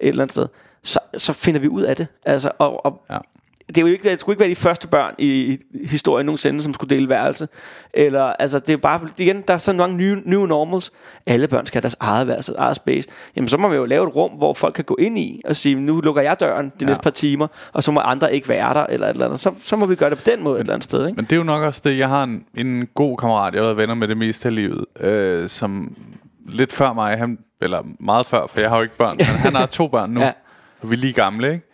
et eller andet sted, så, så finder vi ud af det. Altså, og, og Ja. det, er jo ikke, det skulle ikke være de første børn i, historien nogensinde, som skulle dele værelse. Eller, altså, det er bare, igen, der er så mange nye, new normals. Alle børn skal have deres eget værelse, eget space. Jamen, så må man jo lave et rum, hvor folk kan gå ind i og sige, nu lukker jeg døren de ja. næste par timer, og så må andre ikke være der, eller et eller andet. Så, så må vi gøre det på den måde et eller andet sted, ikke? Men det er jo nok også det, jeg har en, en god kammerat, jeg har været venner med det meste af livet, øh, som lidt før mig, han, eller meget før, for jeg har jo ikke børn, men han har to børn nu, Ja. Ja. og vi er lige gamle, ikke?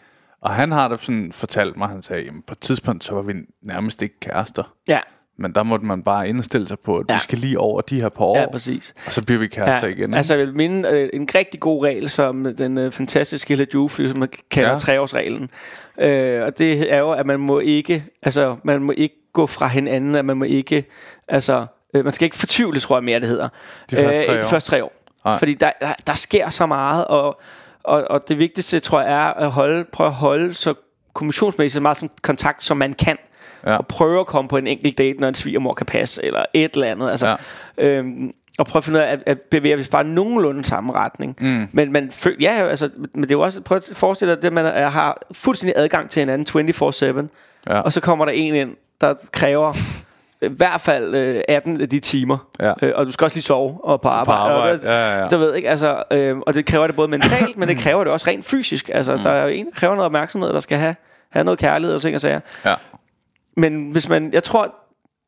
Og han har da sådan fortalt mig, han sagde, jamen på et tidspunkt, så var vi nærmest ikke kærester. Ja, Men der måtte man bare indstille sig på, at ja. Ja. vi skal lige over de her par år, ja præcis. og så bliver vi kærester igen. ikke? Altså, jeg vil minde øh, en rigtig god regel, som den øh, fantastiske Hella Juf, som man kalder Ja. ja. treårsreglen. Øh, og det er jo, at man må ikke, altså, man må ikke gå fra hinanden, at man må ikke, altså, øh, man skal ikke fortvivle, tror jeg mere, det hedder. De første tre øh, år. De første tre år. Fordi der, der, der sker så meget, og, og, og det vigtigste, tror jeg, er at holde, prøve at holde så kommunikationsmæssigt så meget som kontakt, som man kan. Ja. Og prøve at komme på en enkelt date, når en svigermor kan passe, eller et eller andet. Altså, Ja. Øhm, og prøve at finde ud af at, at bevæge os bare nogenlunde samme retning. Mm. Men man føl- ja, altså, men det er jo også, prøv at forestille dig, det, at man har fuldstændig adgang til hinanden 24-7, Ja. og så kommer der en ind, der kræver i hvert fald øh, 18 af de timer. Ja. Øh, og du skal også lige sove og på arbejde. arbejde, Og, det, ja, ja, ja. Der ved ikke, altså, øh, og det kræver det både mentalt, men det kræver det også rent fysisk. Altså, mm. der er jo en, der kræver noget opmærksomhed, der skal have, have noget kærlighed og ting og sager. ja. Men hvis man, jeg tror,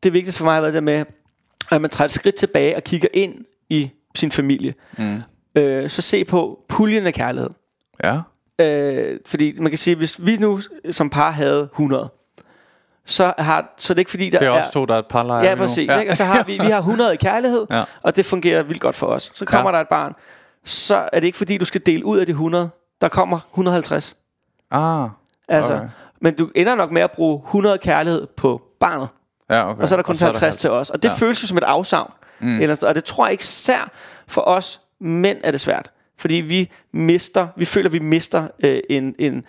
det vigtigste for mig har været det med, at man tager et skridt tilbage og kigger ind i sin familie. Mm. Øh, så se på puljen af kærlighed. ja. Øh, fordi man kan sige, hvis vi nu som par havde 100, så, har, så er det ikke fordi, der Det er også to, der er et par lejer Ja, præcis. Ja. Ikke? Og så har vi, vi har 100 i kærlighed, Ja. og det fungerer vildt godt for os. Så kommer Ja. der et barn, så er det ikke fordi, du skal dele ud af de 100. Der kommer 150. Ah, Altså, Okay. Men du ender nok med at bruge 100 kærlighed på barnet. ja, okay. Og så er der kun så 50 til os. Og det Ja. føles jo som et afsavn. Mm. Eller, og det tror jeg ikke især for os mænd er det svært. Fordi vi mister, vi føler, vi mister øh, en, en,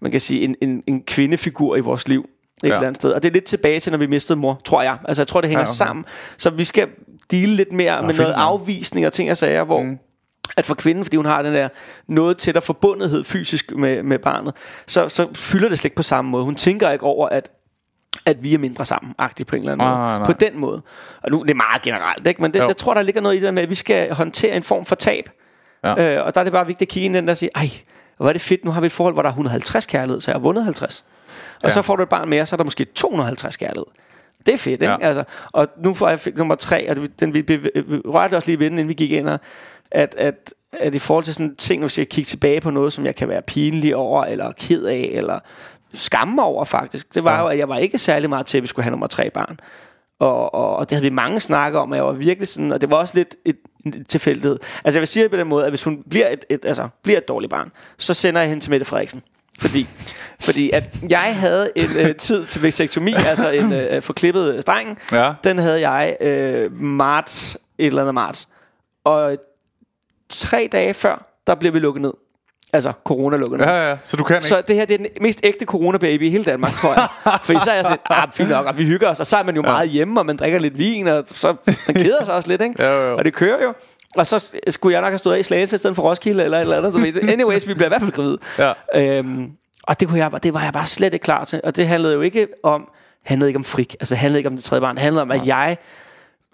man kan sige, en, en, en kvindefigur i vores liv. Et Ja. eller andet sted. Og det er lidt tilbage til, når vi mistede mor, tror jeg. Altså, jeg tror, det hænger Ja, okay. sammen. Så vi skal dele lidt mere med vildt noget afvisning og ting og sager, hvor mm. at for kvinden, fordi hun har den der noget tættere forbundethed fysisk med, med barnet, så, så fylder det slet ikke på samme måde. Hun tænker ikke over, at at vi er mindre sammen, agtigt på en eller anden Nej, måde. nej, nej. På den måde. Og nu det er meget generelt, ikke? men det, Jo. jeg tror, der ligger noget i det der med, at vi skal håndtere en form for tab. Ja. Øh, og der er det bare vigtigt at kigge ind i den der og sige, ej, hvor er det fedt, nu har vi et forhold, hvor der er 150 kærlighed, så jeg har vundet 50. Og Ja. så får du et barn mere, så er der måske 250 kærlighed. Det er fedt, ikke? Ja. Altså, og nu får jeg fik nummer tre, og den, vi, vi, rørte også lige ved den, inden vi gik ind, at, at, at i forhold til sådan ting, hvis jeg kigger tilbage på noget, som jeg kan være pinlig over, eller ked af, eller skamme over faktisk, det var jo, at jeg var ikke særlig meget til, at vi skulle have nummer tre barn. Og, og, og det havde vi mange snakke om, og jeg var virkelig sådan, og det var også lidt et, en tilfældighed. Altså jeg vil sige det på den måde, at hvis hun bliver et, et, altså, bliver et dårligt barn, så sender jeg hende til Mette Frederiksen. Fordi, fordi at jeg havde en øh, tid til vasektomi, altså en øh, forklippet streng. Ja. Den havde jeg øh, marts, et eller andet marts. Og tre dage før, der blev vi lukket ned. Altså, corona lukket ned. Ja, ja, så du kan ikke. Så det her det er den mest ægte corona-baby i hele Danmark, tror jeg. Fordi så er jeg sådan lidt, ah, fint nok, og vi hygger os, og så er man jo ja. meget hjemme, og man drikker lidt vin, og så man keder sig også lidt, ikke? Jo, jo. Og det kører jo. Og så skulle jeg nok have stået af i Slagelse i stedet for Roskilde eller et eller andet. Anyways, vi blev i hvert fald gravid. Ja. Øhm, og det, kunne jeg, det var jeg bare slet ikke klar til. Og det handlede jo ikke om, handlede ikke om frik. Altså det handlede ikke om det tredje barn. Det handlede om, at jeg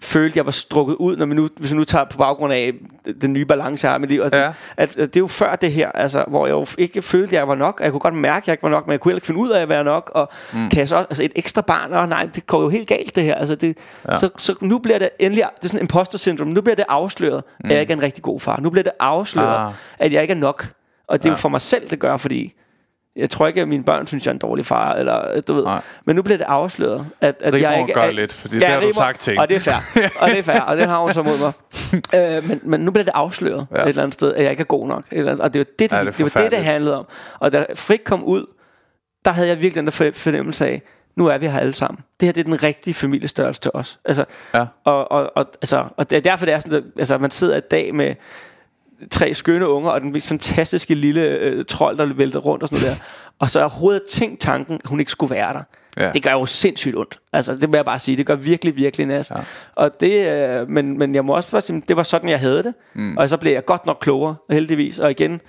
følte, jeg var strukket ud, når vi nu, hvis vi nu tager på baggrund af den nye balance, jeg har i mit liv. Altså, Ja. at, at, det er jo før det her, altså, hvor jeg jo ikke følte, at jeg var nok. Jeg kunne godt mærke, at jeg ikke var nok, men jeg kunne heller ikke finde ud af at være nok. Og mm. kan jeg så også, altså et ekstra barn, og nej, det går jo helt galt det her. Altså, det, ja. så, så, nu bliver det endelig, det er sådan imposter syndrom, nu bliver det afsløret, mm. at jeg ikke er en rigtig god far. Nu bliver det afsløret, ah. at jeg ikke er nok. Og det er Ja. jo for mig selv, det gør, fordi jeg tror ikke, at mine børn synes, jeg er en dårlig far. Eller, du ved. Nej. Men nu bliver det afsløret, at, at Rigmor jeg ikke gør er, lidt, fordi det har du sagt til Og det er fair. og det er fair, og det har hun så mod mig. øh, men, men nu bliver det afsløret Ja. ja. et eller andet sted, at jeg ikke er god nok. Et eller andet, og det var det, det, Ja, ja, det det, var det, det handlede om. Og da Frik kom ud, der havde jeg virkelig den der for- fornemmelse af, nu er vi her alle sammen. Det her det er den rigtige familiestørrelse til os. Altså, Ja. og, og, og, altså, og det er derfor, det er sådan, at altså, man sidder i dag med tre skønne unger, og den mest fantastiske lille øh, trold, der vælter rundt og sådan noget der. Og så har overhovedet tænkt tanken, at hun ikke skulle være der. Ja. Det gør jo sindssygt ondt. Altså, det må jeg bare sige. Det gør virkelig, virkelig nas. Ja. Og det, øh, men, men jeg må også bare sige, det var sådan, jeg havde det. Mm. Og så blev jeg godt nok klogere, heldigvis. Og igen,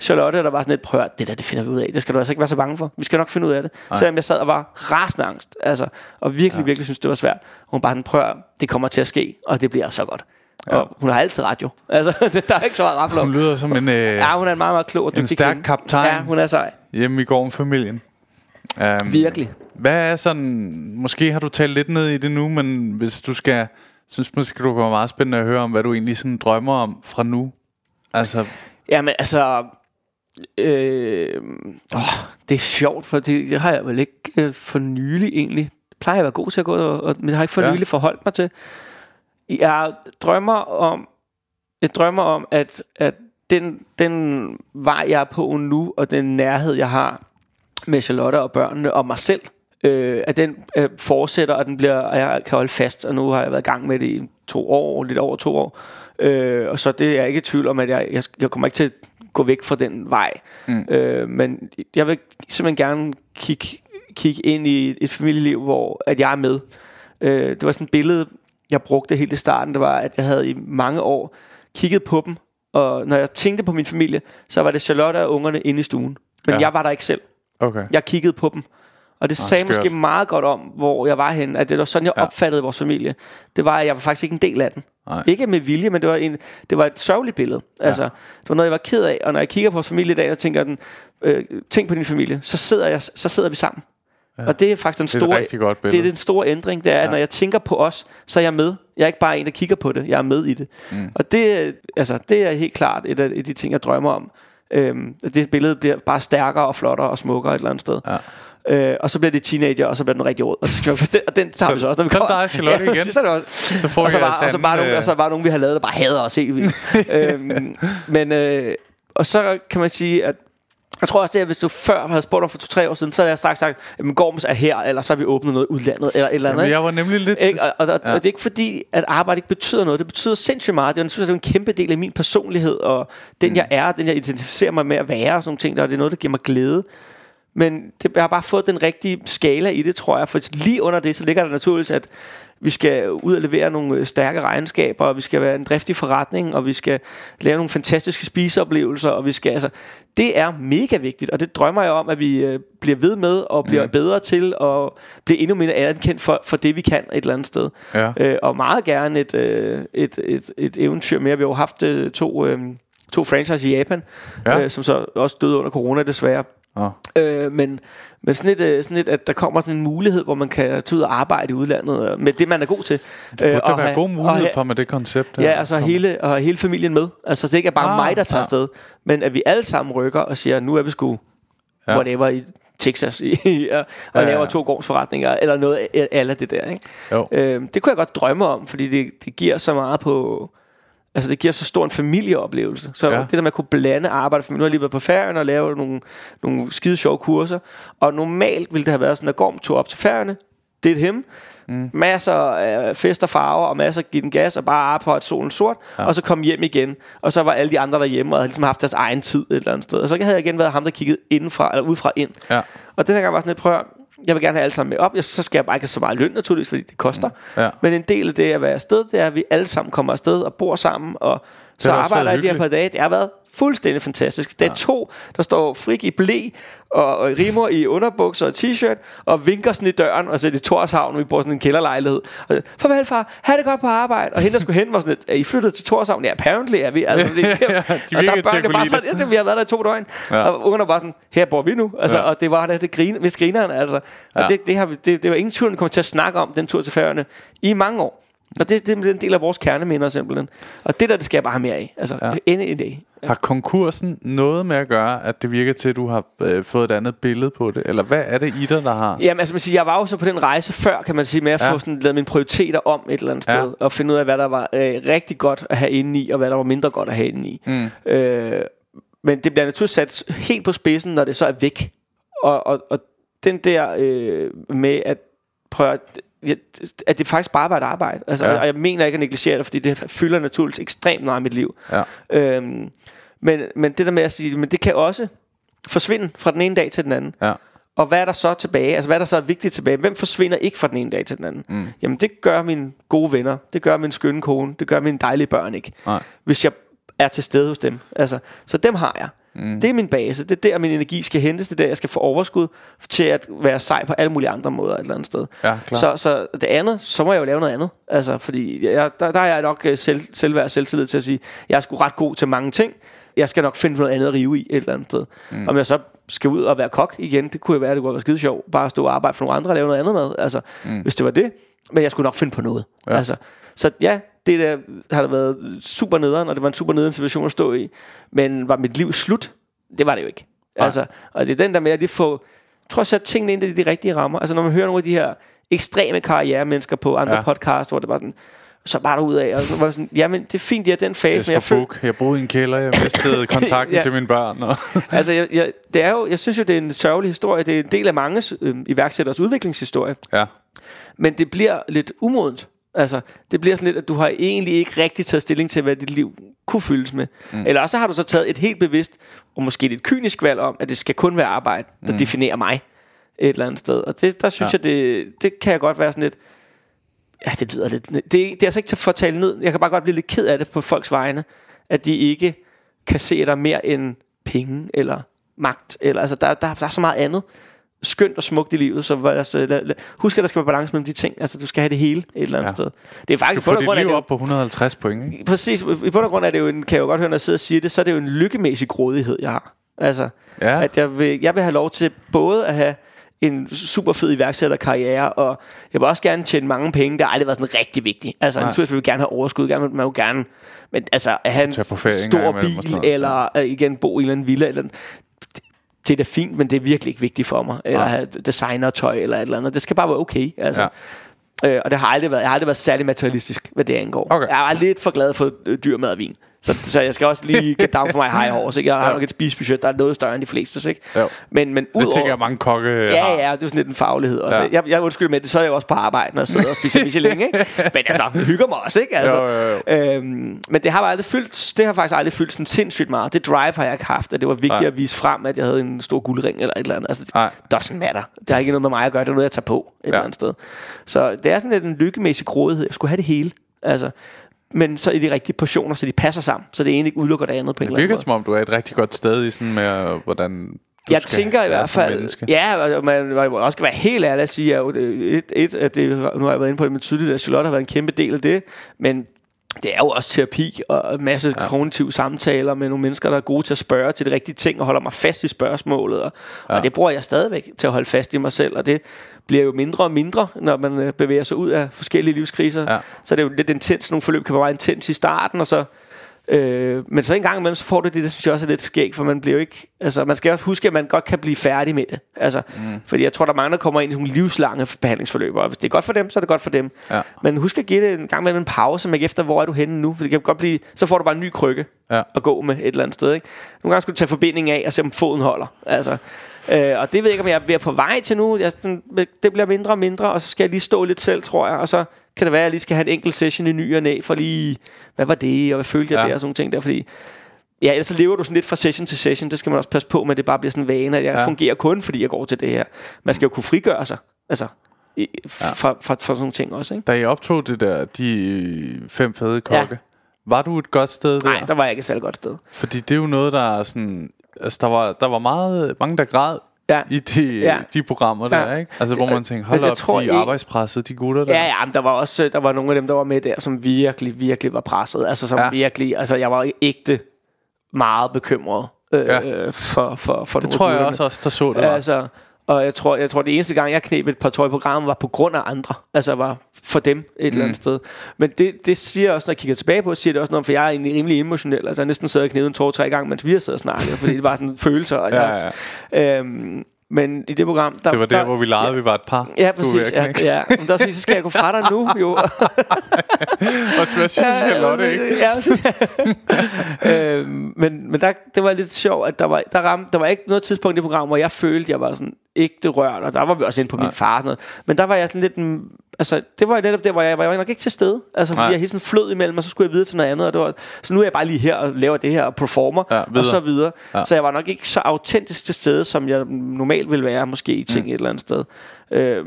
Charlotte, der var sådan lidt, prøv det der, det finder vi ud af. Det skal du altså ikke være så bange for. Vi skal nok finde ud af det. Nej. Selvom jeg sad og var rasende angst. Altså, og virkelig, ja. virkelig synes det var svært. Og hun bare sådan, prøv det kommer til at ske, og det bliver så godt. Ja. Og hun har altid ret jo. Altså, der er ikke så meget at rafle om. Hun lyder som en, øh, Ja, hun er en meget, meget klog og en stærk kvinde. kaptajn. Ja, hun er sej. hjemme i Gorm-familien. Um, Virkelig. Hvad er sådan... Måske har du talt lidt ned i det nu, men hvis du skal... Synes måske, du kommer meget spændende at høre om, hvad du egentlig sådan drømmer om fra nu. Altså, Jamen, altså... Øh, åh, det er sjovt, for det, det har jeg vel ikke øh, for nylig egentlig. Det plejer jeg at være god til at gå, og, og, men jeg har ikke for Ja. nylig forholdt mig til. Jeg drømmer om, jeg drømmer om, at, at den, den vej, jeg er på nu, og den nærhed, jeg har med Charlotte og børnene og mig selv, øh, at den øh, fortsætter, og den bliver, og jeg kan holde fast, og nu har jeg været i gang med det i to år, lidt over to år, øh, og så det er jeg ikke i tvivl om, at jeg, jeg, jeg kommer ikke til at gå væk fra den vej, mm. øh, men jeg vil simpelthen gerne kigge, kigge ind i et familieliv, hvor at jeg er med. Øh, det var sådan et billede, jeg brugte helt i starten, det var, at jeg havde i mange år kigget på dem, og når jeg tænkte på min familie, så var det Charlotte og ungerne inde i stuen. Men Ja. jeg var der ikke selv. okay. Jeg kiggede på dem. Og det sagde skørt. måske meget godt om, hvor jeg var henne. At det var sådan, jeg ja. opfattede vores familie. Det var, at jeg var faktisk ikke en del af den. Nej. Ikke med vilje, men det var, en, det var et sørgeligt billede. Ja. Altså, det var noget, jeg var ked af. Og når jeg kigger på vores familie i dag, og tænker, den, øh, tænk på din familie, så sidder, jeg, så sidder vi sammen. Ja. Og det er faktisk den Det er det er den store ændring. Det er, at Ja. når jeg tænker på os, så er jeg med. Jeg er ikke bare en, der kigger på det. Jeg er med i det. Mm. Og det, øh, altså, det er helt klart et af, de ting, jeg drømmer om. Øhm, det billede bliver bare stærkere og flottere og smukkere et eller andet sted. Ja. Øh, og så bliver det teenager, og så bliver den rigtig råd. Og, så vi, og den tager Så- vi så også, når vi så er kommer. der dig, Charlotte, igen. så, er det også. Så får og, så jeg bare, og, så bare nogle, øh, og så bare nogen, vi har lavet, der bare hader os helt vildt. øhm, men, øh, og så kan man sige, at jeg tror også, det er, hvis du før havde spurgt om for to-tre år siden, så havde jeg straks sagt, at Gorms er her, eller så har vi åbnet noget udlandet, eller et eller andet. Jamen, jeg var nemlig lidt... Ikke? Og, og, Ja. og det er ikke fordi, at arbejde ikke betyder noget. Det betyder sindssygt meget. Det er, jeg synes, det er en kæmpe del af min personlighed, og den mm. jeg er, den jeg identificerer mig med at være, og sådan ting, der, og det er noget, der giver mig glæde. Men det, jeg har bare fået den rigtige skala i det, tror jeg. For lige under det, så ligger der naturligvis, at vi skal ud og levere nogle øh, stærke regnskaber, og vi skal være en driftig forretning, og vi skal lave nogle fantastiske spiseoplevelser, og vi skal, altså, det er mega vigtigt, og det drømmer jeg om, at vi øh, bliver ved med, og bliver mm. bedre til, og bliver endnu mere anerkendt for, for det, vi kan et eller andet sted. Ja. Øh, og meget gerne et, øh, et, et, et eventyr mere. Vi har jo haft øh, to, øh, to franchise i Japan, Ja. ja. øh, som så også døde under corona desværre. Nå. Øh, men men sådan et, øh, sådan et, at der kommer sådan en mulighed, hvor man kan tage ud og arbejde i udlandet øh, med det, man er god til. Det burde der være god mulighed for med det koncept. Ja, altså hele, og hele familien med. Altså det ikke er bare Ah, mig, der tager ja. afsted, men at vi alle sammen rykker og siger, nu er vi sgu Ja. whatever i Texas i, i, og, og Ja, laver to gårdsforretninger, eller noget af det der. Ikke? Jo. Øhm, det kunne jeg godt drømme om, fordi det, det giver så meget på... Altså det giver så stor en familieoplevelse. Så Ja. det der med at kunne blande arbejde, for nu har jeg lige været på Færøerne og lave nogle, nogle skide sjove kurser. Og normalt ville det have været sådan, at Gorm tog op til Færøerne. Det er et hem. Mm. Masser af fest og farver, og masser af give den gas, og bare arbejde at solen sort, ja. og så kom hjem igen. Og så var alle de andre derhjemme, og havde ligesom haft deres egen tid et eller andet sted. Og så havde jeg igen været ham, der kiggede indenfra, eller udefra ind. Ja. Og den her gang var sådan lidt, prøv Jeg vil gerne have alle sammen med op. Jeg, så skal jeg bare ikke have så meget løn naturligvis, fordi det koster. Ja. Men en del af det at være afsted, det er, at vi alle sammen kommer afsted og bor sammen. Og så arbejder jeg de her par dage. Det har været fuldstændig fantastisk. Der er to, der står frik i blæ og, og rimer i underbukser og t-shirt og vinker sådan i døren og så er det Torshavn, vi bor sådan en kælderlejlighed. Og, Farvel far, ha' det godt på arbejde. Og hende der skulle hen var sådan lidt, er I flyttet til Torshavn? Ja, apparently er vi. Altså, det, det, Ja, de og der er børnene kunne bare sådan, ja, det, vi har været der i to døgn. Ja. Ja. Og ungerne var sådan, her bor vi nu. Altså, Ja. ja. Og det var der, det grine, hvis grineren, altså. Og Ja. ja. det, det, har vi, det, det var ingen tvivl, at vi kommer til at snakke om den tur til færøerne i mange år. Og det, det er en del af vores kerneminder simpelthen. Og det der, det skal jeg bare have mere af. Altså, Ja. ja. ende i dag. Har konkursen noget med at gøre, at det virker til, at du har øh, fået et andet billede på det? Eller hvad er det i dig, der har? Jamen, altså man siger, jeg var jo så på den rejse før, kan man sige, med at Ja. ja. få sådan, lavet mine prioriteter om et eller andet Ja. sted, og finde ud af, hvad der var øh, rigtig godt at have inde i, og hvad der var mindre godt at have inde i. Mm. Øh, men det bliver naturligvis sat helt på spidsen, når det så er væk. Og, og, og den der øh, med at prøve at, ja, at det faktisk bare var et arbejde. Altså, Ja. Og jeg mener ikke at negligere det, fordi det fylder naturligvis ekstremt meget i mit liv. Ja. Øhm, men, men det der med at sige, men det kan også forsvinde fra den ene dag til den anden. Ja. Og hvad er der så tilbage? Altså, hvad er der så er vigtigt tilbage? Hvem forsvinder ikke fra den ene dag til den anden? Mm. Jamen, det gør mine gode venner. Det gør min skønne kone. Det gør mine dejlige børn ikke. Nej. Hvis jeg er til stede hos dem. Altså, så dem har jeg. Mm. Det er min base. Det er der, min energi skal hentes. Det er der, jeg skal få overskud til at være sej på alle mulige andre måder et eller andet sted. Ja, klar. så, så det andet, så må jeg jo lave noget andet. Altså, fordi jeg, der, der er jeg nok øh, selv, selvværd og selvtillid til at sige, jeg er sgu ret god til mange ting. Jeg skal nok finde noget andet at rive i et eller andet sted. Mm. Om jeg så skal ud og være kok igen, det kunne jo være, det kunne være skide sjovt. Bare at stå og arbejde for nogle andre og lave noget andet med. Altså, mm. hvis det var det. Men jeg skulle nok finde på noget. Ja. Ja. Altså, så ja, det der har da været super nederen, og det var en super nederen situation at stå i. Men var mit liv slut? Det var det jo ikke. Nej. Altså, og det er den der med at lige få, jeg tror at sætte tingene ind i de rigtige rammer. Altså når man hører nogle af de her ekstreme karrieremennesker på andre Ja. ja. podcasts, hvor det bare sådan, så bare ud af, og så var sådan, jamen det er fint, det er den fase, men Jesper jeg Buch, jeg boede i en kælder, jeg mistede kontakten Ja. til mine børn. Og altså jeg, jeg, det er jo, jeg synes jo, det er en sørgelig historie, det er en del af manges øh, iværksætters udviklingshistorie, ja. men det bliver lidt umodent. Altså, det bliver sådan lidt, at du har egentlig ikke rigtig taget stilling til, hvad dit liv kunne fyldes med. Mm. Eller også har du så taget et helt bevidst, og måske lidt kynisk valg om, at det skal kun være arbejde, der mm. definerer mig et eller andet sted. Og det, der synes Ja. jeg, det, det kan jeg godt være sådan lidt, ja, det lyder lidt, det, er- det er altså ikke til at tale ned. Jeg kan bare godt blive lidt ked af det på folks vegne, at de ikke kan se dig mere end penge eller magt. Eller, altså, der, der, der er så meget andet skønt og smukt i livet, så altså, lad, lad, husk, at der skal være balance mellem de ting. Altså, du skal have det hele et eller andet Ja. sted. Det er Du faktisk får bund og dit grund liv op på 150 point, ikke? Præcis. I bund og grund er det jo en, kan jeg jo godt høre, når jeg sidder og siger det, så er det jo en lykkemæssig grådighed, jeg har. Altså, Ja. at jeg vil, jeg vil have lov til både at have en super fed iværksætterkarriere, og jeg vil også gerne tjene mange penge. Det har aldrig været sådan rigtig vigtigt. Altså, Nej. naturligvis vil vi gerne have overskud, gerne, man vil gerne, men altså, at have en stor bil, eller øh, igen bo i en eller anden villa, eller det, er da fint, men det er virkelig ikke vigtigt for mig. Eller Nej. have designertøj, eller et eller andet. Det skal bare være okay. Altså. Ja. Øh, og det har aldrig været, jeg har aldrig været særlig materialistisk, hvad det angår. Okay. Jeg er lidt for glad for øh, dyr mad og vin. Så, så jeg skal også lige get down for my high horse. Ikke? Jeg har Ja. nok et spisebudget, der er noget større end de fleste. Ikke? Jo. Men, men Det udover, tænker jeg, mange kokke Ja, ja, det er sådan lidt en faglighed også. Ja. Ja. Jeg, jeg undskylder med det, så er jeg også på arbejde og sidder og spiser Michelin, ikke? Men altså, hygger mig også, ikke? Altså, Jo, jo, jo. Øhm, men det har bare aldrig fyldt, det har faktisk aldrig fyldt sådan sindssygt meget. Det drive har jeg ikke haft, at det var vigtigt Nej. at vise frem, at jeg havde en stor guldring eller et eller andet. Altså, det Nej. doesn't matter. Det har ikke noget med mig at gøre, det er noget, jeg tager på et Ja. eller andet sted. Så det er sådan lidt en lykkemæssig grådighed. Jeg skulle have det hele. Altså, men så i de rigtige portioner, så de passer sammen. Så det ene ikke udelukker det andet på en Det eller anden virker måde. som om, du er et rigtig godt sted i sådan med, øh, hvordan du jeg tænker i hvert fald, menneske. ja, og man, man også skal være helt ærlig at sige, at det- et, et, at det, nu har jeg været inde på det med tydeligt, at Charlotte har været en kæmpe del af det, men det er jo også terapi og en masse ja. kognitive samtaler med nogle mennesker, der er gode til at spørge til de rigtige ting og holder mig fast i spørgsmålet. Og, ja. og det bruger jeg stadigvæk til at holde fast i mig selv, og det bliver jo mindre og mindre, når man øh, bevæger sig ud af forskellige livskriser. Ja. Så det er jo lidt intens. Nogle forløb kan være meget intens i starten, og så Øh, men så en gang imellem, så får du det, det synes jeg også er lidt skægt, for man bliver jo ikke, altså man skal også huske, at man godt kan blive færdig med det. Altså, mm. fordi jeg tror, der er mange, der kommer ind i nogle livslange behandlingsforløb, og hvis det er godt for dem, så er det godt for dem. Ja. Men husk at give det en gang med en pause, men efter, hvor er du henne nu? For det kan godt blive, så får du bare en ny krykke Ja. at gå med et eller andet sted. Ikke? Nogle gange skal du tage forbinding af og se, om foden holder. Altså, øh, og det ved jeg ikke, om jeg er på vej til nu. Jeg, sådan, det bliver mindre og mindre, og så skal jeg lige stå lidt selv, tror jeg. Og så kan det være, at jeg lige skal have en enkelt session i ny og næ, for lige, hvad var det, og hvad følte jeg Ja. der, og sådan nogle ting der. Fordi Ja, ellers så lever du sådan lidt fra session til session. Det skal man også passe på med, at det bare bliver sådan en vane, at jeg Ja. fungerer kun, fordi jeg går til det her. Man skal jo kunne frigøre sig. Altså, i, fra, Ja. ja. fra, fra, fra sådan nogle ting også, ikke? Da I optog det der, de fem fede kokke, ja. var du et godt sted der? Nej, der var jeg ikke et særlig godt sted. Fordi det er jo noget, der er sådan... Altså, der var, der var meget, mange, der græd Ja. i de, ja. De programmer der, Ja. ikke? Altså, hvor Det- man tænker, hold op, tror de er arbejdspresset, de gutter der. Ja, ja, men der var også der var nogle af dem, der var med der, som virkelig, virkelig var presset. Altså, som Ja. virkelig, altså, jeg var ægte meget bekymret øh, Ja. ja. for, for, for Det tror jeg også, også der så det var. Altså, og jeg tror, jeg tror, det eneste gang, jeg knep et par tøj på programmet, var på grund af andre. Altså, var for dem et mm. eller andet sted. Men det, det siger også, når jeg kigger tilbage på, siger det også noget for jeg er egentlig rimelig emotionel. Altså, jeg næsten siddet og knædet en tår tre gange, mens vi har siddet og snakket, fordi det var sådan følelser. Og Ja, jeg, ja. Øhm, men i det program, der, det var der, der hvor vi legede, vi var et par. Ja, præcis. Ja, ja. Men der er fordi, så skal jeg gå fra dig nu, jo. Og så hvad siger Charlotte, ikke? Ja, øhm, men men der, det var lidt sjovt, at der var, der, ramte, der var ikke noget tidspunkt i programmet, hvor jeg følte, jeg var sådan ægte rørt, og der var vi også inde på min far og sådan noget. Men der var jeg sådan lidt, mm, altså det var netop der, hvor jeg, hvor jeg var nok ikke til stede. Altså fordi Nej. jeg hele tiden flød imellem, og så skulle jeg videre til noget andet, og det var, så nu er jeg bare lige her og laver det her og performer, Ja, videre. og så videre. Ja. Ja. Så jeg var nok ikke så autentisk til stede, som jeg normalt ville være, måske i ting mm. et eller andet sted. Øh,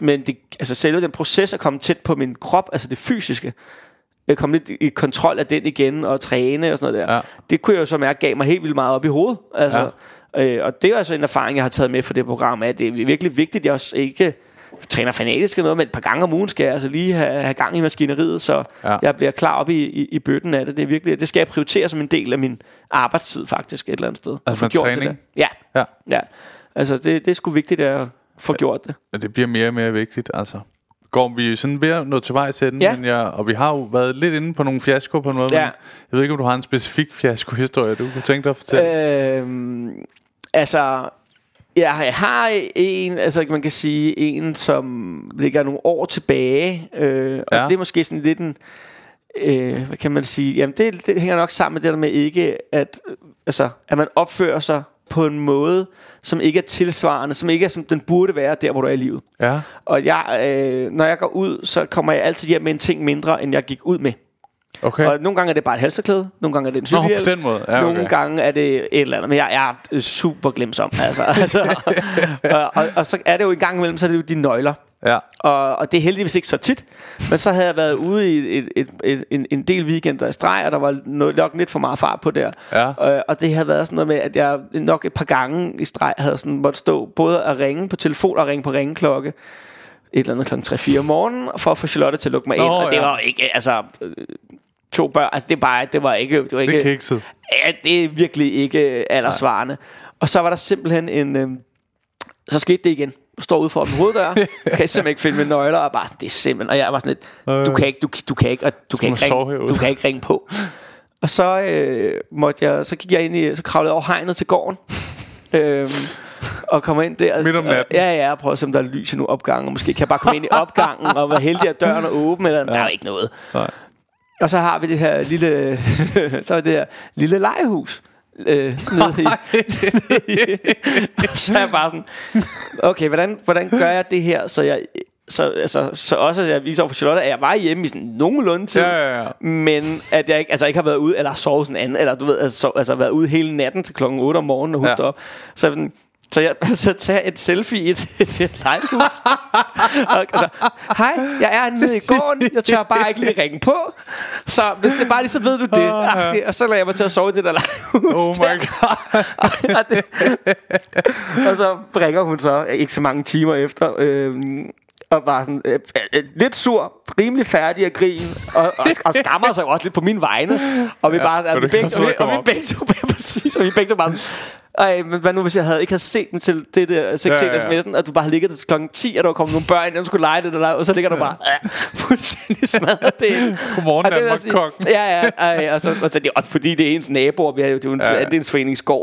men det, altså selve den proces at komme tæt på min krop, altså det fysiske, at komme lidt i kontrol af den igen og træne og sådan noget der. Ja. Det kunne jeg jo så mærke gav mig helt vildt meget op i hovedet. Altså, ja. Øh, og det er altså en erfaring, jeg har taget med fra det program, at det er virkelig vigtigt, at jeg også ikke træner fanatisk eller noget, men et par gange om ugen skal jeg altså lige have, have gang i maskineriet, så Ja. ja. jeg bliver klar op i, i, i bøtten af det. Det, er virkelig, det skal jeg prioritere som en del af min arbejdstid faktisk et eller andet sted. Altså gjort træning? Det der. Ja, Ja. ja. Altså det, det er sgu vigtigt at få gjort det. Men det bliver mere og mere vigtigt, altså. Går vi sådan ved at nå til vej til den, Ja. men jeg, og vi har jo været lidt inde på nogle fiasko på måde. Ja. Jeg ved ikke, om du har en specifik fiasko-historie, du kunne tænke dig at fortælle. Øh, Øhm, altså, jeg har en, altså man kan sige, en, som ligger nogle år tilbage, øh, og Ja. det er måske sådan lidt en, øh, hvad kan man sige, jamen det, det hænger nok sammen med det der med ikke, at, altså, at man opfører sig på en måde, som ikke er tilsvarende, som ikke er som den burde være der, hvor du er i livet. ja. Og jeg, øh, når jeg går ud, så kommer jeg altid hjem med en ting mindre, end jeg gik ud med. Okay. Og nogle gange er det bare et halserklæde, nogle gange er det en Nå, på cykelhjelm. den måde. Ja, okay. Nogle gange er det et eller andet, men jeg, er super glemsom. Altså, altså, og, og, og, så er det jo en gang imellem, så er det jo de nøgler. Ja. Og, og det er heldigvis ikke så tit. Men så havde jeg været ude i et, et, et, en, en del weekender i streg, og der var noget, nok lidt for meget fart på der. Ja. Og, og det havde været sådan noget med, at jeg nok et par gange i streg havde sådan måtte stå både at ringe på telefon og ringe på ringeklokke et eller andet kl. 3-4 om morgenen, for at få Charlotte til at lukke mig Nå, ind. Og det ja. var jo ikke, altså... øh, To børn, altså det bare, det var ikke, det var ikke, Det er kikset. Ja, det er virkelig ikke aldersvarende. Og så var der simpelthen en... Øh, så skete det igen. Står ude for min hoveddør, kan jeg simpelthen ikke finde mine nøgler, og bare, det er simpelthen... Og jeg var sådan lidt, du kan ikke, du, du kan ikke, og du kan ikke, ringe, du kan ikke ringe på. Og så øh, måtte jeg, så gik jeg ind i, så kravlede jeg over hegnet til gården. øhm, og kommer ind der. Midt om og- natten. Ja, ja, og prøver at se, om der er lys i nogle opgange. og Måske kan jeg bare komme ind i opgangen og være heldig, at døren er åben, eller der er jo ikke noget. Nej. Og så har vi det her lille, så er det her lille legehus. Øh, nede i, så er jeg bare sådan, okay, hvordan, hvordan gør jeg det her, så jeg, så, altså, så også at jeg viser over for Charlotte, at jeg var hjemme i sådan nogenlunde tid, Ja, ja, ja. men at jeg ikke, altså ikke har været ude, eller sovet sådan anden, eller du ved, altså, sov, altså været ude hele natten til klokken 8 om morgenen og huske Ja. op. Så jeg sådan, så jeg så tager et selfie i et, et legehus. og, altså, hej, jeg er nede i gården. Jeg tør bare ikke lige ringe på. Så hvis det bare lige, så ved du det. Okay, og så lader jeg mig til at sove i det der legehus. Oh my god. og, det, og så ringer hun så ikke så mange timer efter. Øh, og var sådan øh, øh, lidt sur, rimelig færdig at grine, og, og, og skammer sig også lidt på min vegne. Og vi Ja, bare, og vi begge, og vi, og vi begge to, præcis, og vi begge to bare, ej, men hvad nu hvis jeg havde ikke havde set den til det der, ikke Ja, ja, ja. at du bare har ligget til klokken 10, og der var kommet nogle børn, og skulle lege det der, og så ligger du bare ja, fuldstændig smadret det. Godmorgen, Og Danmark, sige- kok. Ja, ja, ej, og så, og så det er også fordi, det er ens naboer, vi har jo, det er jo en Ja, ja,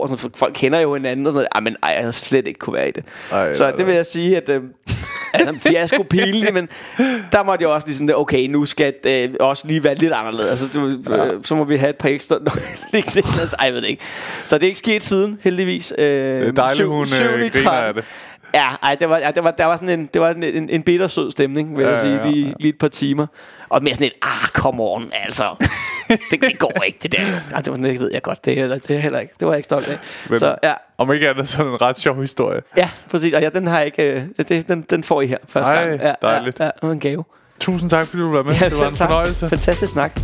og sådan, folk kender jo hinanden, og sådan. Ej, men ej, jeg havde slet ikke kunne være i det. Ej, så det vil jeg sige, at... Øh, altså, en fiasko pinlig, men der måtte jeg også lige sådan, okay, nu skal det øh, også lige være lidt anderledes. Altså, du, øh, så må vi have et par ekstra. Altså, ej, jeg ved det ikke. Så det er ikke sket siden, heldigvis. Øh, Det er dejligt, hun øh, griner af det. Ja, ej, det var, ja, det var, der var sådan en, det var en, en, en bitter sød stemning, vil Ja, jeg sige, ja, ja, lige, ja. lige et par timer. Og mere sådan et, ah, come on, altså. det, det går ikke, det der. Nej, det, var, det ved jeg godt. Det, er- det er heller ikke. Det var jeg ikke stolt af. Men- Så ja, Om ikke andet, så er en ret sjov historie. ja, præcis. Og ja, den har jeg ikke... øh, Det, den, den får I her første Ej, gang. Ja, dejligt. Ja, ja, en gave. Tusind tak, fordi du var med. Ja, det var en tak. fornøjelse. Fantastisk snak.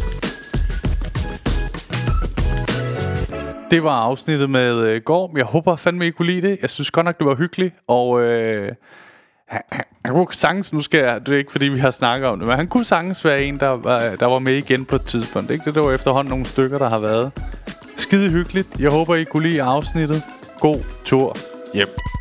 Det var afsnittet med øh, Gorm. Jeg håber fandme, I kunne lide det. Jeg synes godt nok, det var hyggeligt. Og øh, han, han, han kunne sagtens, nu skal jeg, det er ikke fordi, vi har snakket om det, men han kunne sagtens være en, der var, der var med igen på et tidspunkt. Ikke? Det der var efterhånden nogle stykker, der har været. Skide hyggeligt. Jeg håber, I kunne lide afsnittet. God tur hjem. Yep.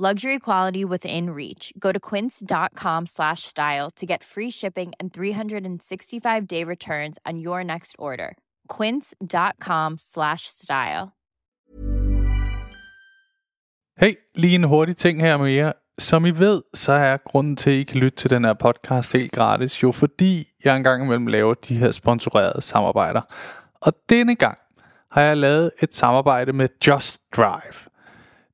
Luxury quality within reach. Go to quince.com slash style to get free shipping and 365 day returns on your next order. Quince.com slash style. Hey, lige en hurtig ting her med jer. Som I ved, så er grunden til, at I kan lytte til den her podcast helt gratis, jo fordi jeg engang imellem laver de her sponsorerede samarbejder. Og denne gang har jeg lavet et samarbejde med Just Drive.